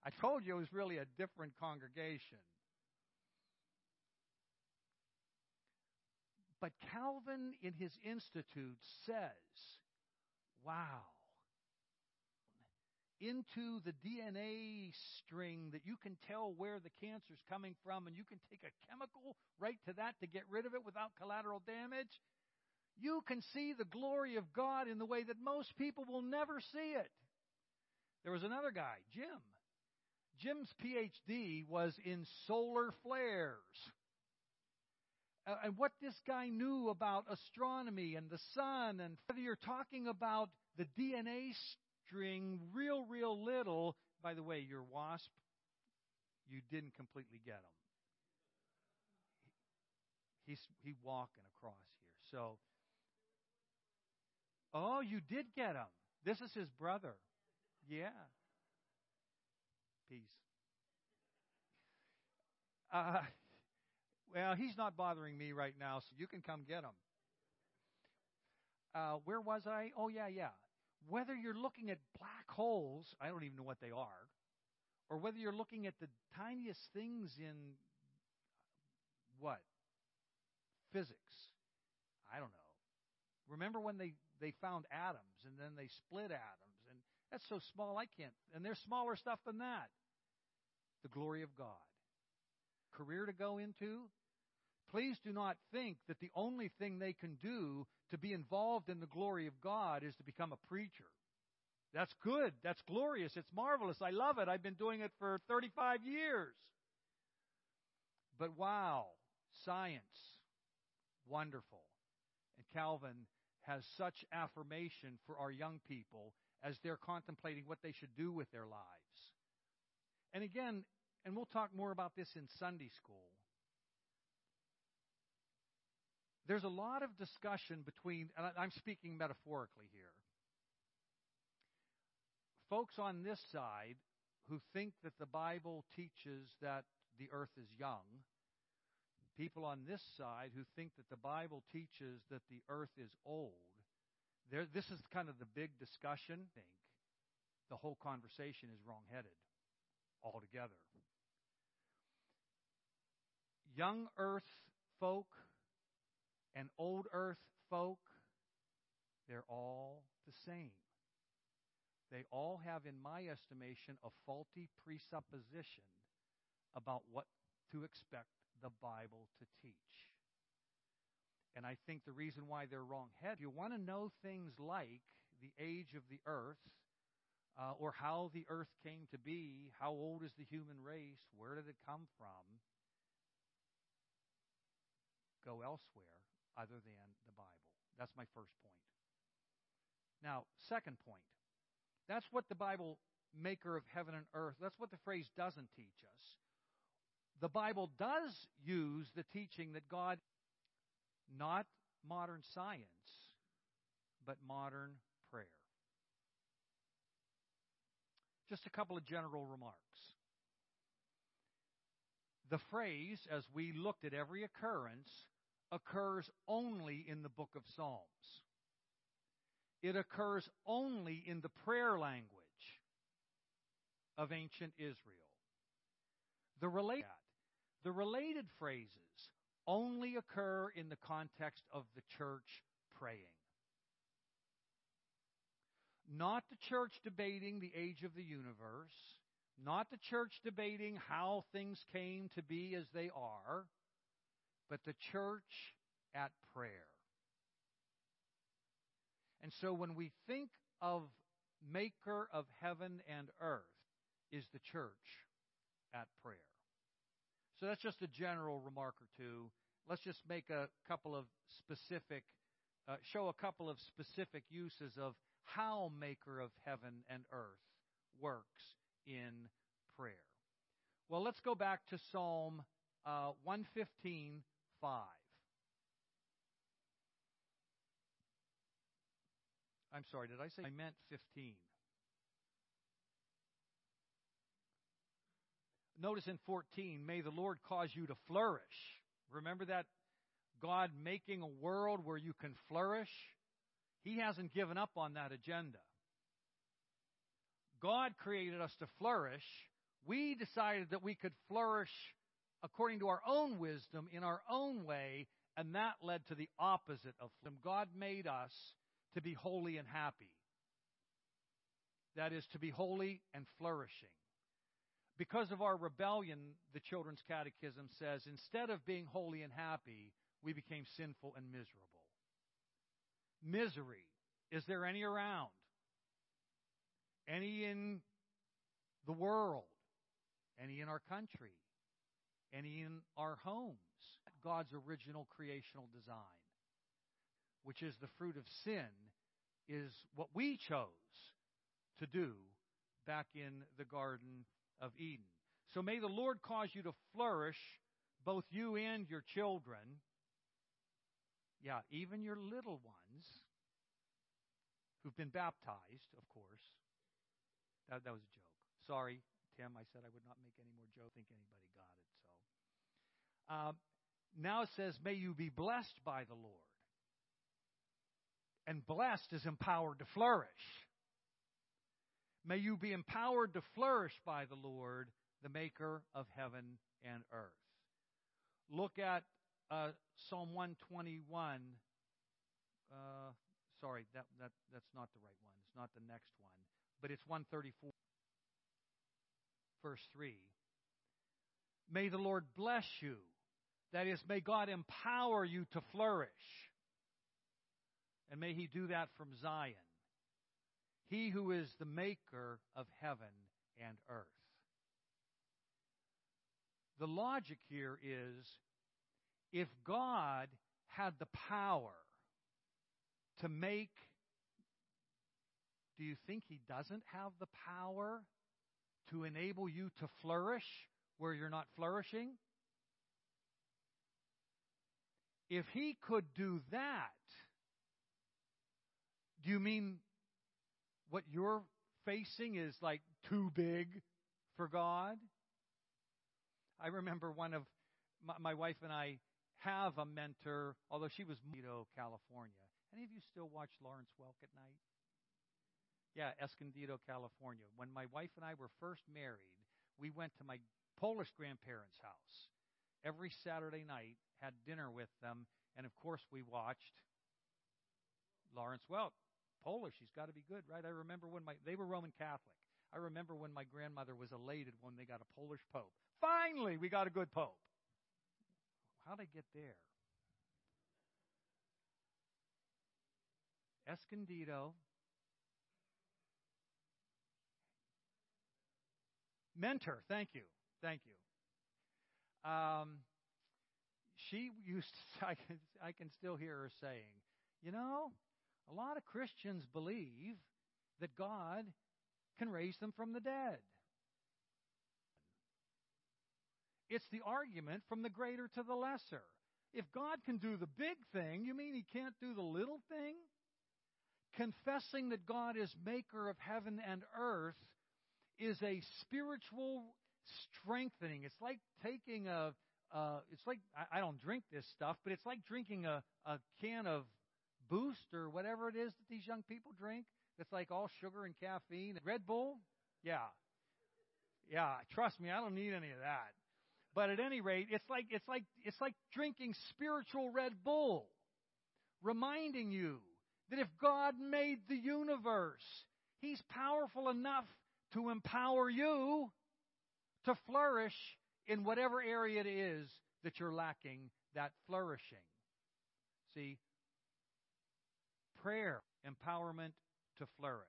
I told you it was really a different congregation. But Calvin, in his Institute, says, wow, into the DNA string that you can tell where the cancer is coming from, and you can take a chemical right to that to get rid of it without collateral damage. You can see the glory of God in the way that most people will never see it. There was another guy, Jim. Jim's PhD was in solar flares and what this guy knew about astronomy and the sun, and whether you're talking about the DNA string real, real little. By the way, your wasp, you didn't completely get him. He's he walking across here. So, oh, you did get him. This is his brother. Yeah. Peace. Uh, well, he's not bothering me right now, so you can come get him. Uh, where was I? Oh, yeah, yeah. Whether you're looking at black holes, I don't even know what they are, or whether you're looking at the tiniest things in what? Physics. I don't know. Remember when they, they found atoms and then they split atoms, and that's so small I can't. And there's smaller stuff than that. The glory of God. Career to go into, Please do not think that the only thing they can do to be involved in the glory of God is to become a preacher. That's good. That's glorious. It's marvelous. I love it. I've been doing it for 35 years. But wow, science, wonderful. And Calvin has such affirmation for our young people as they're contemplating what they should do with their lives. And again, and we'll talk more about this in Sunday school. There's a lot of discussion between, and I'm speaking metaphorically here, folks on this side who think that the Bible teaches that the earth is young, people on this side who think that the Bible teaches that the earth is old. There, this is kind of the big discussion. I think the whole conversation is wrongheaded altogether. Young earth folk and old earth folk, they're all the same. They all have, in my estimation, a faulty presupposition about what to expect the Bible to teach. And I think the reason why they're wrongheaded, you want to know things like the age of the earth, uh, or how the earth came to be, how old is the human race, where did it come from, go elsewhere other than the Bible. That's my first point. Now, second point. That's what the Bible, maker of heaven and earth, that's what the phrase doesn't teach us. The Bible does use the teaching that God, not modern science, but modern prayer. Just a couple of general remarks. The phrase, as we looked at every occurrence, occurs only in the book of Psalms. It occurs only in the prayer language of ancient Israel. The related, the related phrases only occur in the context of the church praying. Not the church debating the age of the universe, not the church debating how things came to be as they are, but the church at prayer. And so when we think of maker of heaven and earth, is the church at prayer. So that's just a general remark or two. Let's just make a couple of specific, uh, show a couple of specific uses of how maker of heaven and earth works in prayer. Well, let's go back to Psalm uh, 115, 5. I'm sorry, did I say I meant 15? Notice in 14, may the Lord cause you to flourish. Remember that God making a world where you can flourish? He hasn't given up on that agenda. God created us to flourish. We decided that we could flourish according to our own wisdom in our own way, and that led to the opposite of them. God made us to be holy and happy. That is, to be holy and flourishing. Because of our rebellion, the Children's Catechism says, instead of being holy and happy, we became sinful and miserable. Misery. Is there any around? Any in the world? Any in our country? Any in our homes? God's original creational design, which is the fruit of sin, is what we chose to do back in the Garden of Eden. So may the Lord cause you to flourish, both you and your children. Yeah, even your little ones who've been baptized, of course. That, that was a joke. Sorry, Tim. I said I would not make any more jokes. I think anybody got. Um, now it says, "May you be blessed by the Lord." And blessed is empowered to flourish. May you be empowered to flourish by the Lord, the maker of heaven and earth. Look at uh, Psalm 121. Uh, sorry, that, that, that's not the right one. It's not the next one. But it's 134, verse 3. May the Lord bless you. That is, may God empower you to flourish. And may He do that from Zion. He who is the maker of heaven and earth. The logic here is if God had the power to make, do you think He doesn't have the power to enable you to flourish where you're not flourishing? If He could do that, do you mean what you're facing is like too big for God? I remember one of my, my wife and I have a mentor, although she was Escondido, California. Any of you still watch Lawrence Welk at night? Yeah, Escondido, California. When my wife and I were first married, we went to my Polish grandparents' house every Saturday night, had dinner with them, and of course we watched Lawrence Welk. Polish. He's got to be good, right? I remember when my they were Roman Catholic. I remember when my grandmother was elated when they got a Polish pope. Finally, we got a good pope. How'd I get there? Escondido. Mentor, thank you. Thank you. Um, she used to, [laughs] I can, I can still hear her saying, you know, a lot of Christians believe that God can raise them from the dead. It's the argument from the greater to the lesser. If God can do the big thing, you mean he can't do the little thing? confessing that God is maker of heaven and earth is a spiritual strengthening. It's like taking a, uh, it's like, I, I don't drink this stuff, but it's like drinking a, a can of Boost or whatever it is that these young people drink. It's like all sugar and caffeine. Red Bull? Yeah. Yeah, trust me, I don't need any of that. But at any rate, it's like it's like it's like drinking spiritual Red Bull, reminding you that if God made the universe, he's powerful enough to empower you to flourish in whatever area it is that you're lacking that flourishing. See, prayer, empowerment to flourish.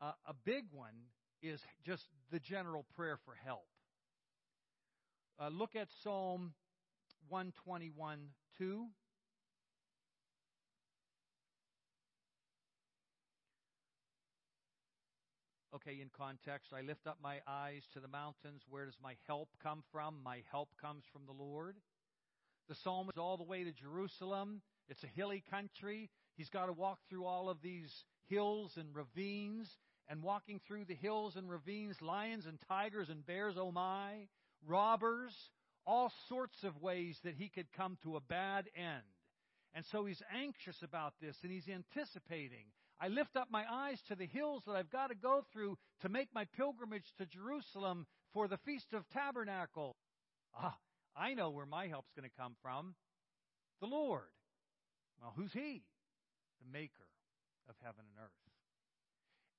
Uh, a big one is just the general prayer for help. Uh, look at Psalm 121 2. Okay, in context, I lift up my eyes to the mountains. Where does my help come from? My help comes from the Lord. The psalm is all the way to Jerusalem. It's a hilly country. He's got to walk through all of these hills and ravines. And walking through the hills and ravines, lions and tigers and bears, oh my, robbers, all sorts of ways that he could come to a bad end. And so he's anxious about this and he's anticipating. I lift up my eyes to the hills that I've got to go through to make my pilgrimage to Jerusalem for the Feast of Tabernacle. Ah, I know where my help's going to come from. The Lord. Well, who's He? The maker of heaven and earth.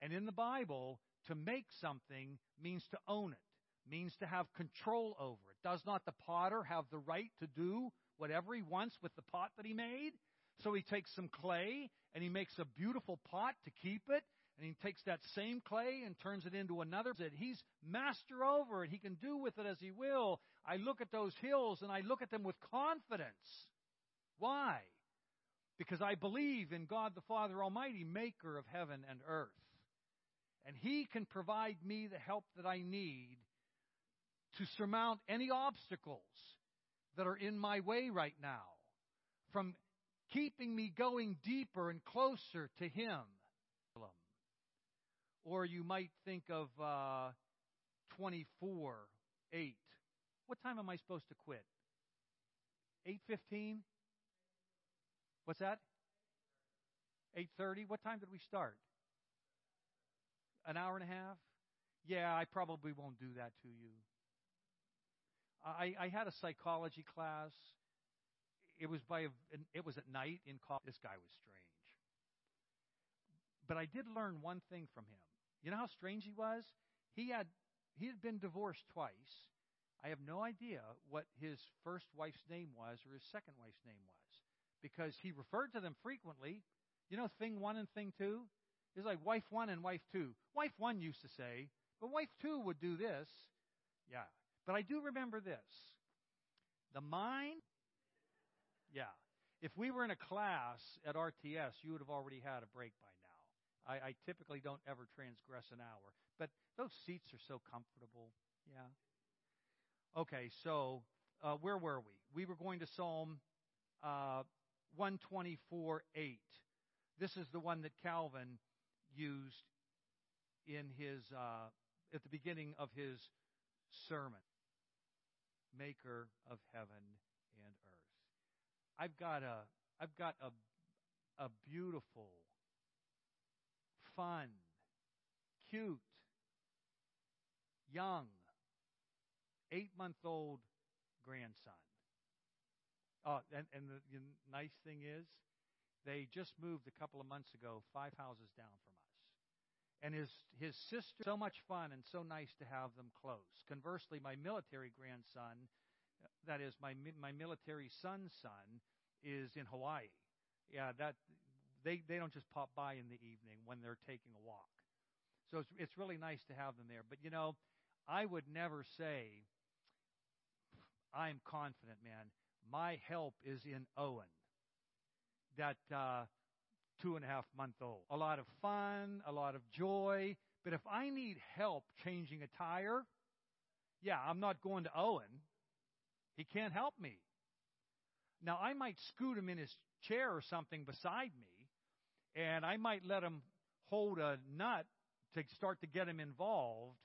And in the Bible, to make something means to own it, means to have control over it. Does not the potter have the right to do whatever he wants with the pot that he made? So he takes some clay and he makes a beautiful pot to keep it. And he takes that same clay and turns it into another. That he's master over it. He can do with it as he will. I look at those hills and I look at them with confidence. Why? Because I believe in God the Father Almighty, maker of heaven and earth. And He can provide me the help that I need to surmount any obstacles that are in my way right now from keeping me going deeper and closer to Him. Or you might think of uh, 24 8. What time am I supposed to quit? 8:15? What's that? 8:30. What time did we start? An hour and a half? Yeah, I probably won't do that to you. I, I had a psychology class. It was by it was at night in college. This guy was strange, but I did learn one thing from him. You know how strange he was? He had he had been divorced twice. I have no idea what his first wife's name was or his second wife's name was because he referred to them frequently. You know, thing one and thing two? It's like wife one and wife two. Wife one used to say, but wife two would do this. Yeah. But I do remember this. The mind, yeah. If we were in a class at RTS, you would have already had a break by now. I, I typically don't ever transgress an hour, but those seats are so comfortable. Yeah. Okay, so uh, where were we? We were going to Psalm uh, 124 8. This is the one that Calvin used in his uh, at the beginning of his sermon. Maker of heaven. I've got a I've got a a beautiful, fun, cute, young, eight month old grandson. Oh, and, and the, the nice thing is, they just moved a couple of months ago, five houses down from us. And his his sister, so much fun and so nice to have them close. Conversely, my military grandson, that is my my military son's son, is in Hawaii. Yeah, that they they don't just pop by in the evening when they're taking a walk. So it's it's really nice to have them there. But you know, I would never say I'm confident, man my help is in Owen, that uh, two and a half month old. A lot of fun, a lot of joy. But if I need help changing a tire, yeah, I'm not going to Owen. He can't help me. Now, I might scoot him in his chair or something beside me, and I might let him hold a nut to start to get him involved,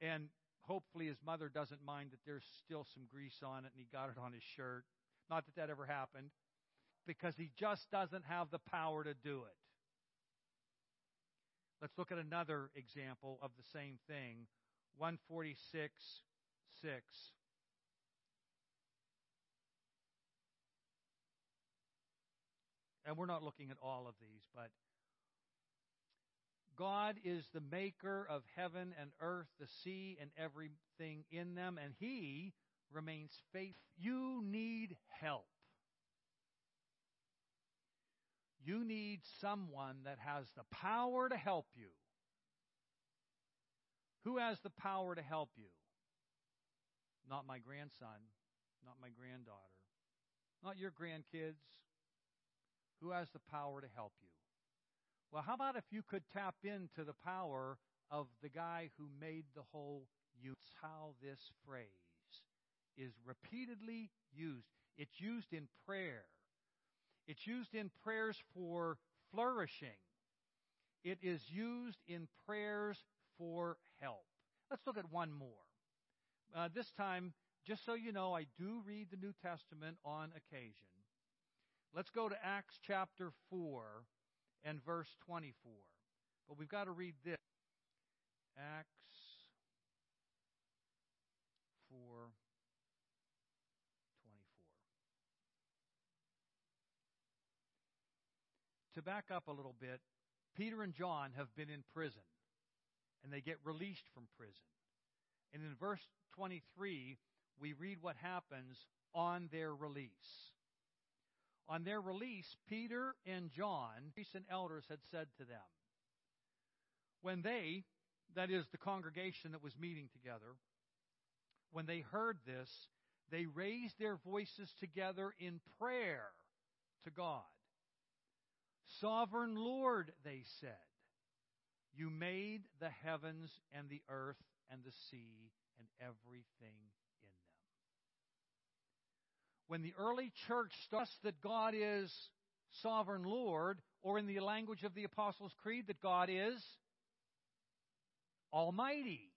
and hopefully his mother doesn't mind that there's still some grease on it and he got it on his shirt. Not that that ever happened, because he just doesn't have the power to do it. Let's look at another example of the same thing 146 6. And we're not looking at all of these, but God is the maker of heaven and earth, the sea, and everything in them, and He remains faithful. You need help. You need someone that has the power to help you. Who has the power to help you? Not my grandson, not my granddaughter, not your grandkids. Who has the power to help you? Well, how about if you could tap into the power of the guy who made the whole universe? How this phrase is repeatedly used. It's used in prayer. It's used in prayers for flourishing. It is used in prayers for help. Let's look at one more. Uh, this time, just so you know, I do read the New Testament on occasion. Let's go to Acts chapter 4 and verse 24. But we've got to read this. Acts 4 24. To back up a little bit, Peter and John have been in prison, and they get released from prison. And in verse 23, we read what happens on their release. On their release, Peter and John, priests and elders, had said to them, When they, that is, the congregation that was meeting together, when they heard this, they raised their voices together in prayer to God. Sovereign Lord, they said, you made the heavens and the earth and the sea and everything when the early church starts that God is sovereign Lord, or in the language of the Apostles' Creed, that God is Almighty.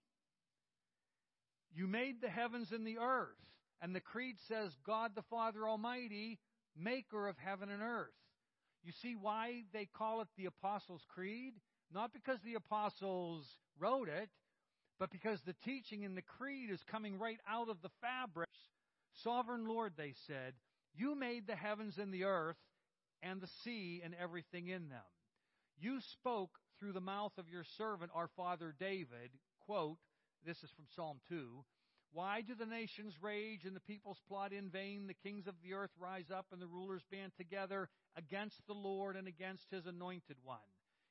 You made the heavens and the earth. And the Creed says, God the Father Almighty, maker of heaven and earth. You see why they call it the Apostles' Creed? Not because the apostles wrote it, but because the teaching in the Creed is coming right out of the fabrics Sovereign Lord, they said, you made the heavens and the earth and the sea and everything in them. You spoke through the mouth of your servant, our father David, quote, this is from Psalm 2. Why do the nations rage and the peoples plot in vain? The kings of the earth rise up and the rulers band together against the Lord and against his anointed one.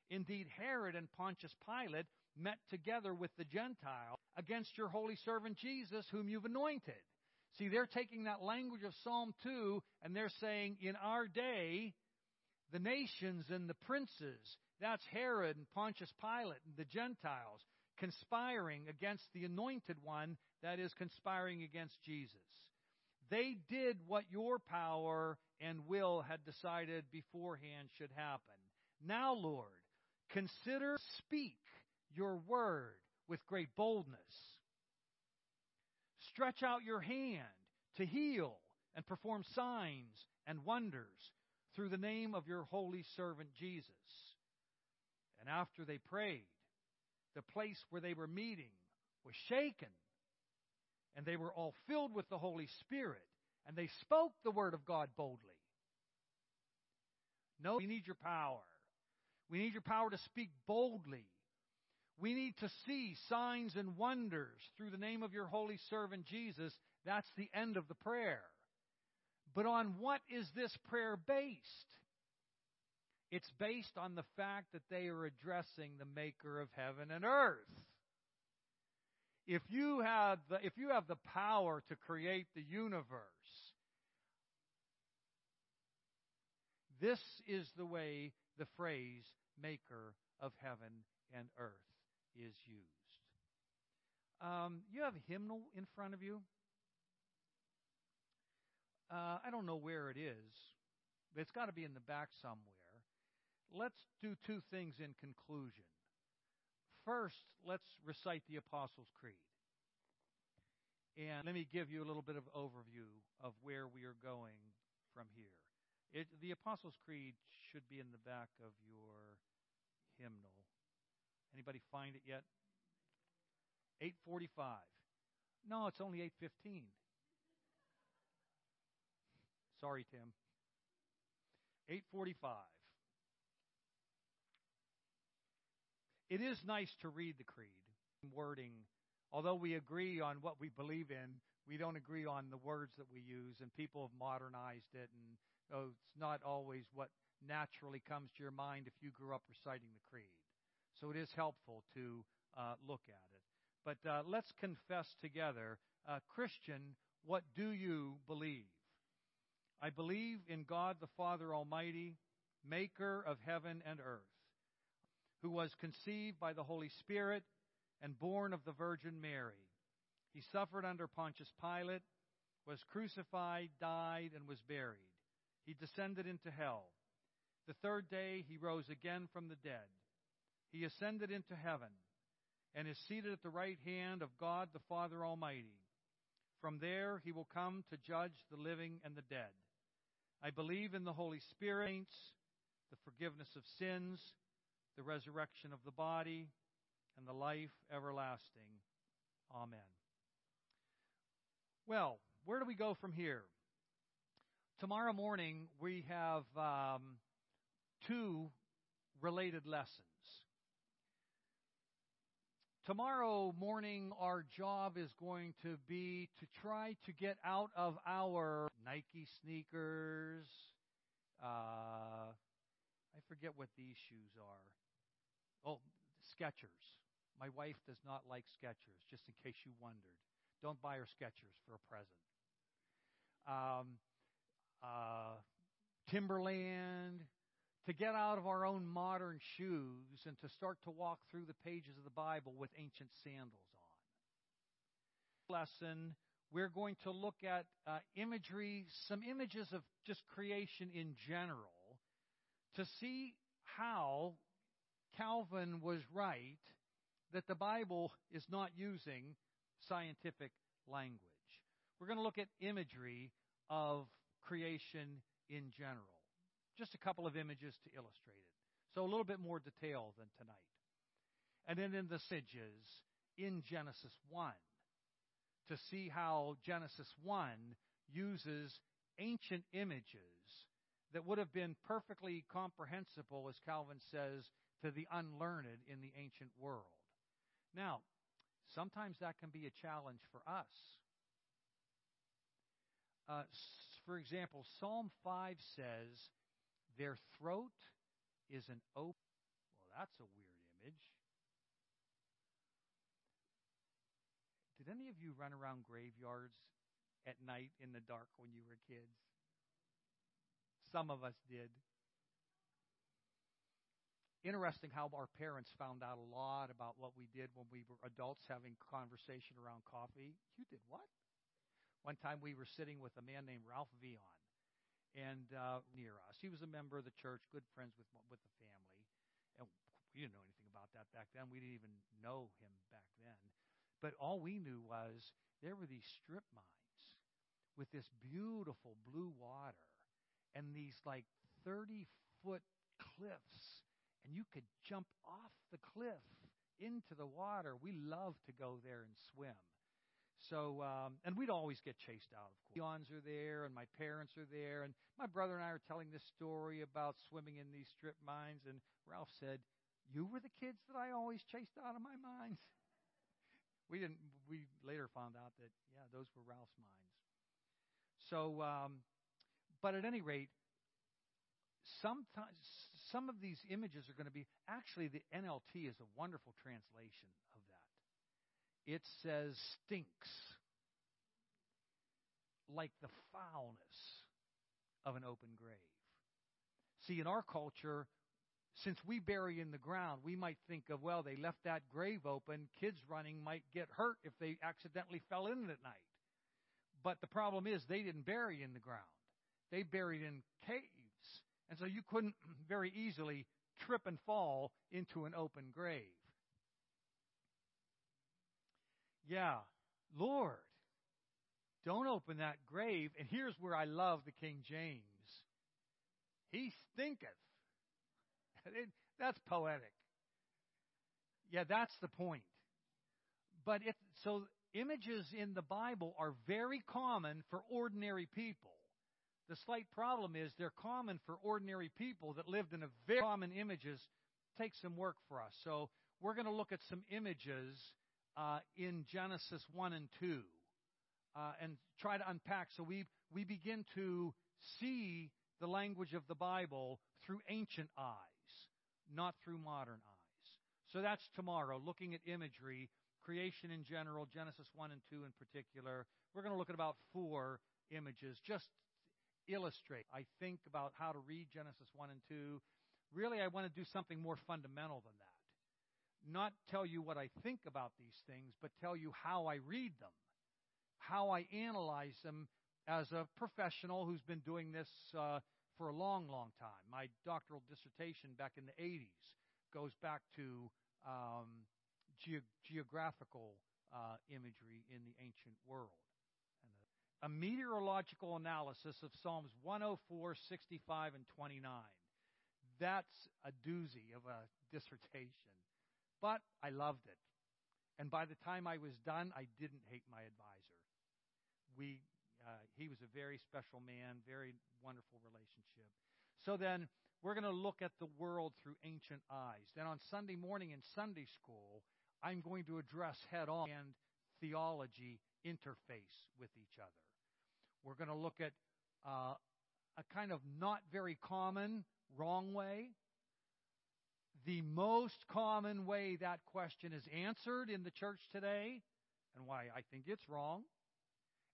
Indeed, Herod and Pontius Pilate met together with the Gentiles against your holy servant Jesus, whom you've anointed. See, they're taking that language of Psalm 2 and they're saying, in our day, the nations and the princes, that's Herod and Pontius Pilate and the Gentiles, conspiring against the anointed one, that is, conspiring against Jesus. They did what your power and will had decided beforehand should happen. Now, Lord, consider, speak your word with great boldness Stretch out your hand to heal and perform signs and wonders through the name of your holy servant Jesus. And after they prayed, the place where they were meeting was shaken, and they were all filled with the Holy Spirit, and they spoke the word of God boldly. No, we need your power. We need your power to speak boldly we need to see signs and wonders through the name of your holy servant Jesus. That's the end of the prayer. But on what is this prayer based? It's based on the fact that they are addressing the maker of heaven and earth. If you have the, if you have the power to create the universe, this is the way the phrase maker of heaven and earth is used. Um, you have a hymnal in front of you. Uh, I don't know where it is, but it's got to be in the back somewhere. let's do two things in conclusion. First, let's recite the Apostles' Creed. And let me give you a little bit of overview of where we are going from here. It, the Apostles' Creed should be in the back of your hymnal. Anybody find it yet? 845. No, it's only 815. Sorry, Tim. 845. It is nice to read the creed. Wording, although we agree on what we believe in, we don't agree on the words that we use, and people have modernized it, and oh, it's not always what naturally comes to your mind if you grew up reciting the creed. So it is helpful to uh, look at it. But uh, let's confess together uh, Christian, what do you believe? I believe in God the Father Almighty, maker of heaven and earth, who was conceived by the Holy Spirit and born of the Virgin Mary. He suffered under Pontius Pilate, was crucified, died, and was buried. He descended into hell. The third day he rose again from the dead. He ascended into heaven and is seated at the right hand of God the Father Almighty. From there he will come to judge the living and the dead. I believe in the Holy Spirit, the forgiveness of sins, the resurrection of the body, and the life everlasting. Amen. Well, where do we go from here? Tomorrow morning we have um, two related lessons. Tomorrow morning, our job is going to be to try to get out of our Nike sneakers. Uh, I forget what these shoes are. Oh, Skechers. My wife does not like Skechers, just in case you wondered. Don't buy her Skechers for a present. Um, uh, Timberland, to get out of our own modern shoes and to start to walk through the pages of the Bible with ancient sandals on. Lesson, we're going to look at uh, imagery, some images of just creation in general, to see how Calvin was right that the Bible is not using scientific language. We're going to look at imagery of creation in general. Just a couple of images to illustrate it. So a little bit more detail than tonight. And then in the sages in Genesis 1 to see how Genesis 1 uses ancient images that would have been perfectly comprehensible, as Calvin says, to the unlearned in the ancient world. Now, sometimes that can be a challenge for us. Uh, for example, Psalm 5 says, their throat is an open. Well, that's a weird image. Did any of you run around graveyards at night in the dark when you were kids? Some of us did. Interesting how our parents found out a lot about what we did when we were adults having conversation around coffee. You did what? One time we were sitting with a man named Ralph Vion and uh, near us. He was a member of the church, good friends with with the family, and we didn't know anything about that back then. We didn't even know him back then, but all we knew was there were these strip mines with this beautiful blue water and these like thirty foot cliffs, and you could jump off the cliff into the water. We loved to go there and swim. So, um, and we'd always get chased out, of course. Leons are there, and my parents are there, and my brother and I are telling this story about swimming in these strip mines, and Ralph said, "You were the kids that I always chased out of my mines." [laughs] we didn't. We later found out that yeah, those were Ralph's mines. So, um, but at any rate, sometimes some of these images are going to be actually the NLT is a wonderful translation it says stinks like the foulness of an open grave. See, in our culture, since we bury in the ground, we might think of, well, they left that grave open. Kids running might get hurt if they accidentally fell in it at night. But the problem is they didn't bury in the ground. They buried in caves. And so you couldn't [clears throat] very easily trip and fall into an open grave. Yeah, Lord, don't open that grave. And here's where I love the King James. He stinketh. [laughs] That's poetic. Yeah, that's the point. But if so images in the Bible are very common for ordinary people. The slight problem is they're common for ordinary people that lived in a very common images. Take some work for us. So we're going to look at some images uh, in Genesis 1 and 2 uh, and try to unpack. So we, we begin to see the language of the Bible through ancient eyes, not through modern eyes. So that's tomorrow, looking at imagery, creation in general, Genesis 1 and 2 in particular. We're going to look at about four images, just illustrate, I think, about how to read Genesis 1 and 2. Really, I want to do something more fundamental than that not tell you what I think about these things, but tell you how I read them, how I analyze them as a professional who's been doing this uh, for a long, long time. My doctoral dissertation back in the 80s goes back to um, ge- geographical uh, imagery in the ancient world. A, a meteorological analysis of Psalms 104, 65, and 29. That's a doozy of a [laughs] dissertation. But I loved it. And by the time I was done, I didn't hate my advisor. We, uh, he was a very special man, very wonderful relationship. So then, we're going to look at the world through ancient eyes. Then on Sunday morning in Sunday school, I'm going to address head on and theology interface with each other. We're going to look at uh, a kind of not very common wrong way the most common way that question is answered in the church today and why I think it's wrong.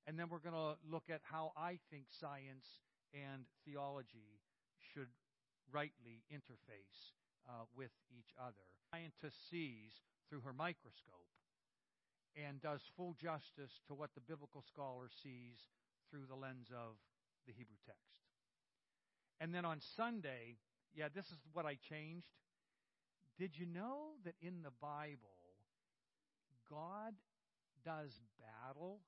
And then we're going to look at how I think science and theology should rightly interface uh, with each other. Scientist sees through her microscope and does full justice to what the biblical scholar sees through the lens of the Hebrew text. And then on Sunday, yeah, this is what I changed. Did you know that in the Bible, God does battle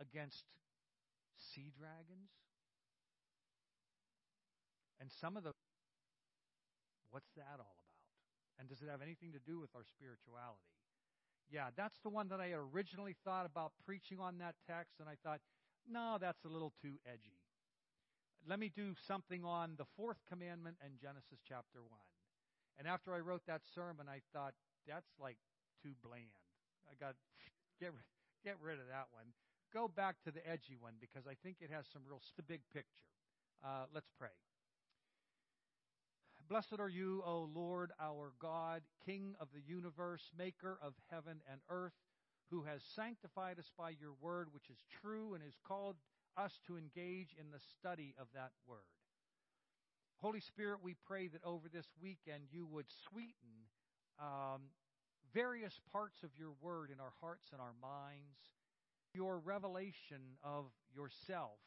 against sea dragons? And some of the. What's that all about? And does it have anything to do with our spirituality? Yeah, that's the one that I originally thought about preaching on that text, and I thought, no, that's a little too edgy. Let me do something on the fourth commandment and Genesis chapter 1. And after I wrote that sermon, I thought that's like too bland. I got [laughs] get get rid of that one. Go back to the edgy one because I think it has some real the big picture. Uh, let's pray. Blessed are you, O Lord, our God, King of the universe, Maker of heaven and earth, who has sanctified us by your word, which is true, and has called us to engage in the study of that word. Holy Spirit, we pray that over this weekend you would sweeten um, various parts of your word in our hearts and our minds, your revelation of yourself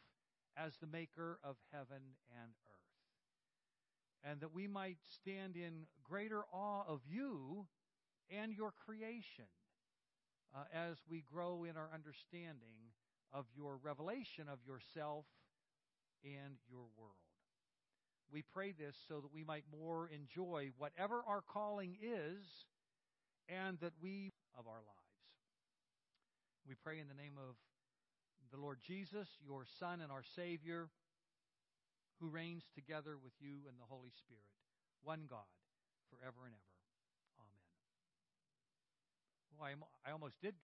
as the maker of heaven and earth. And that we might stand in greater awe of you and your creation uh, as we grow in our understanding of your revelation of yourself and your world. We pray this so that we might more enjoy whatever our calling is and that we of our lives. We pray in the name of the Lord Jesus, your Son and our Savior, who reigns together with you and the Holy Spirit, one God, forever and ever. Amen. Well, I, almost did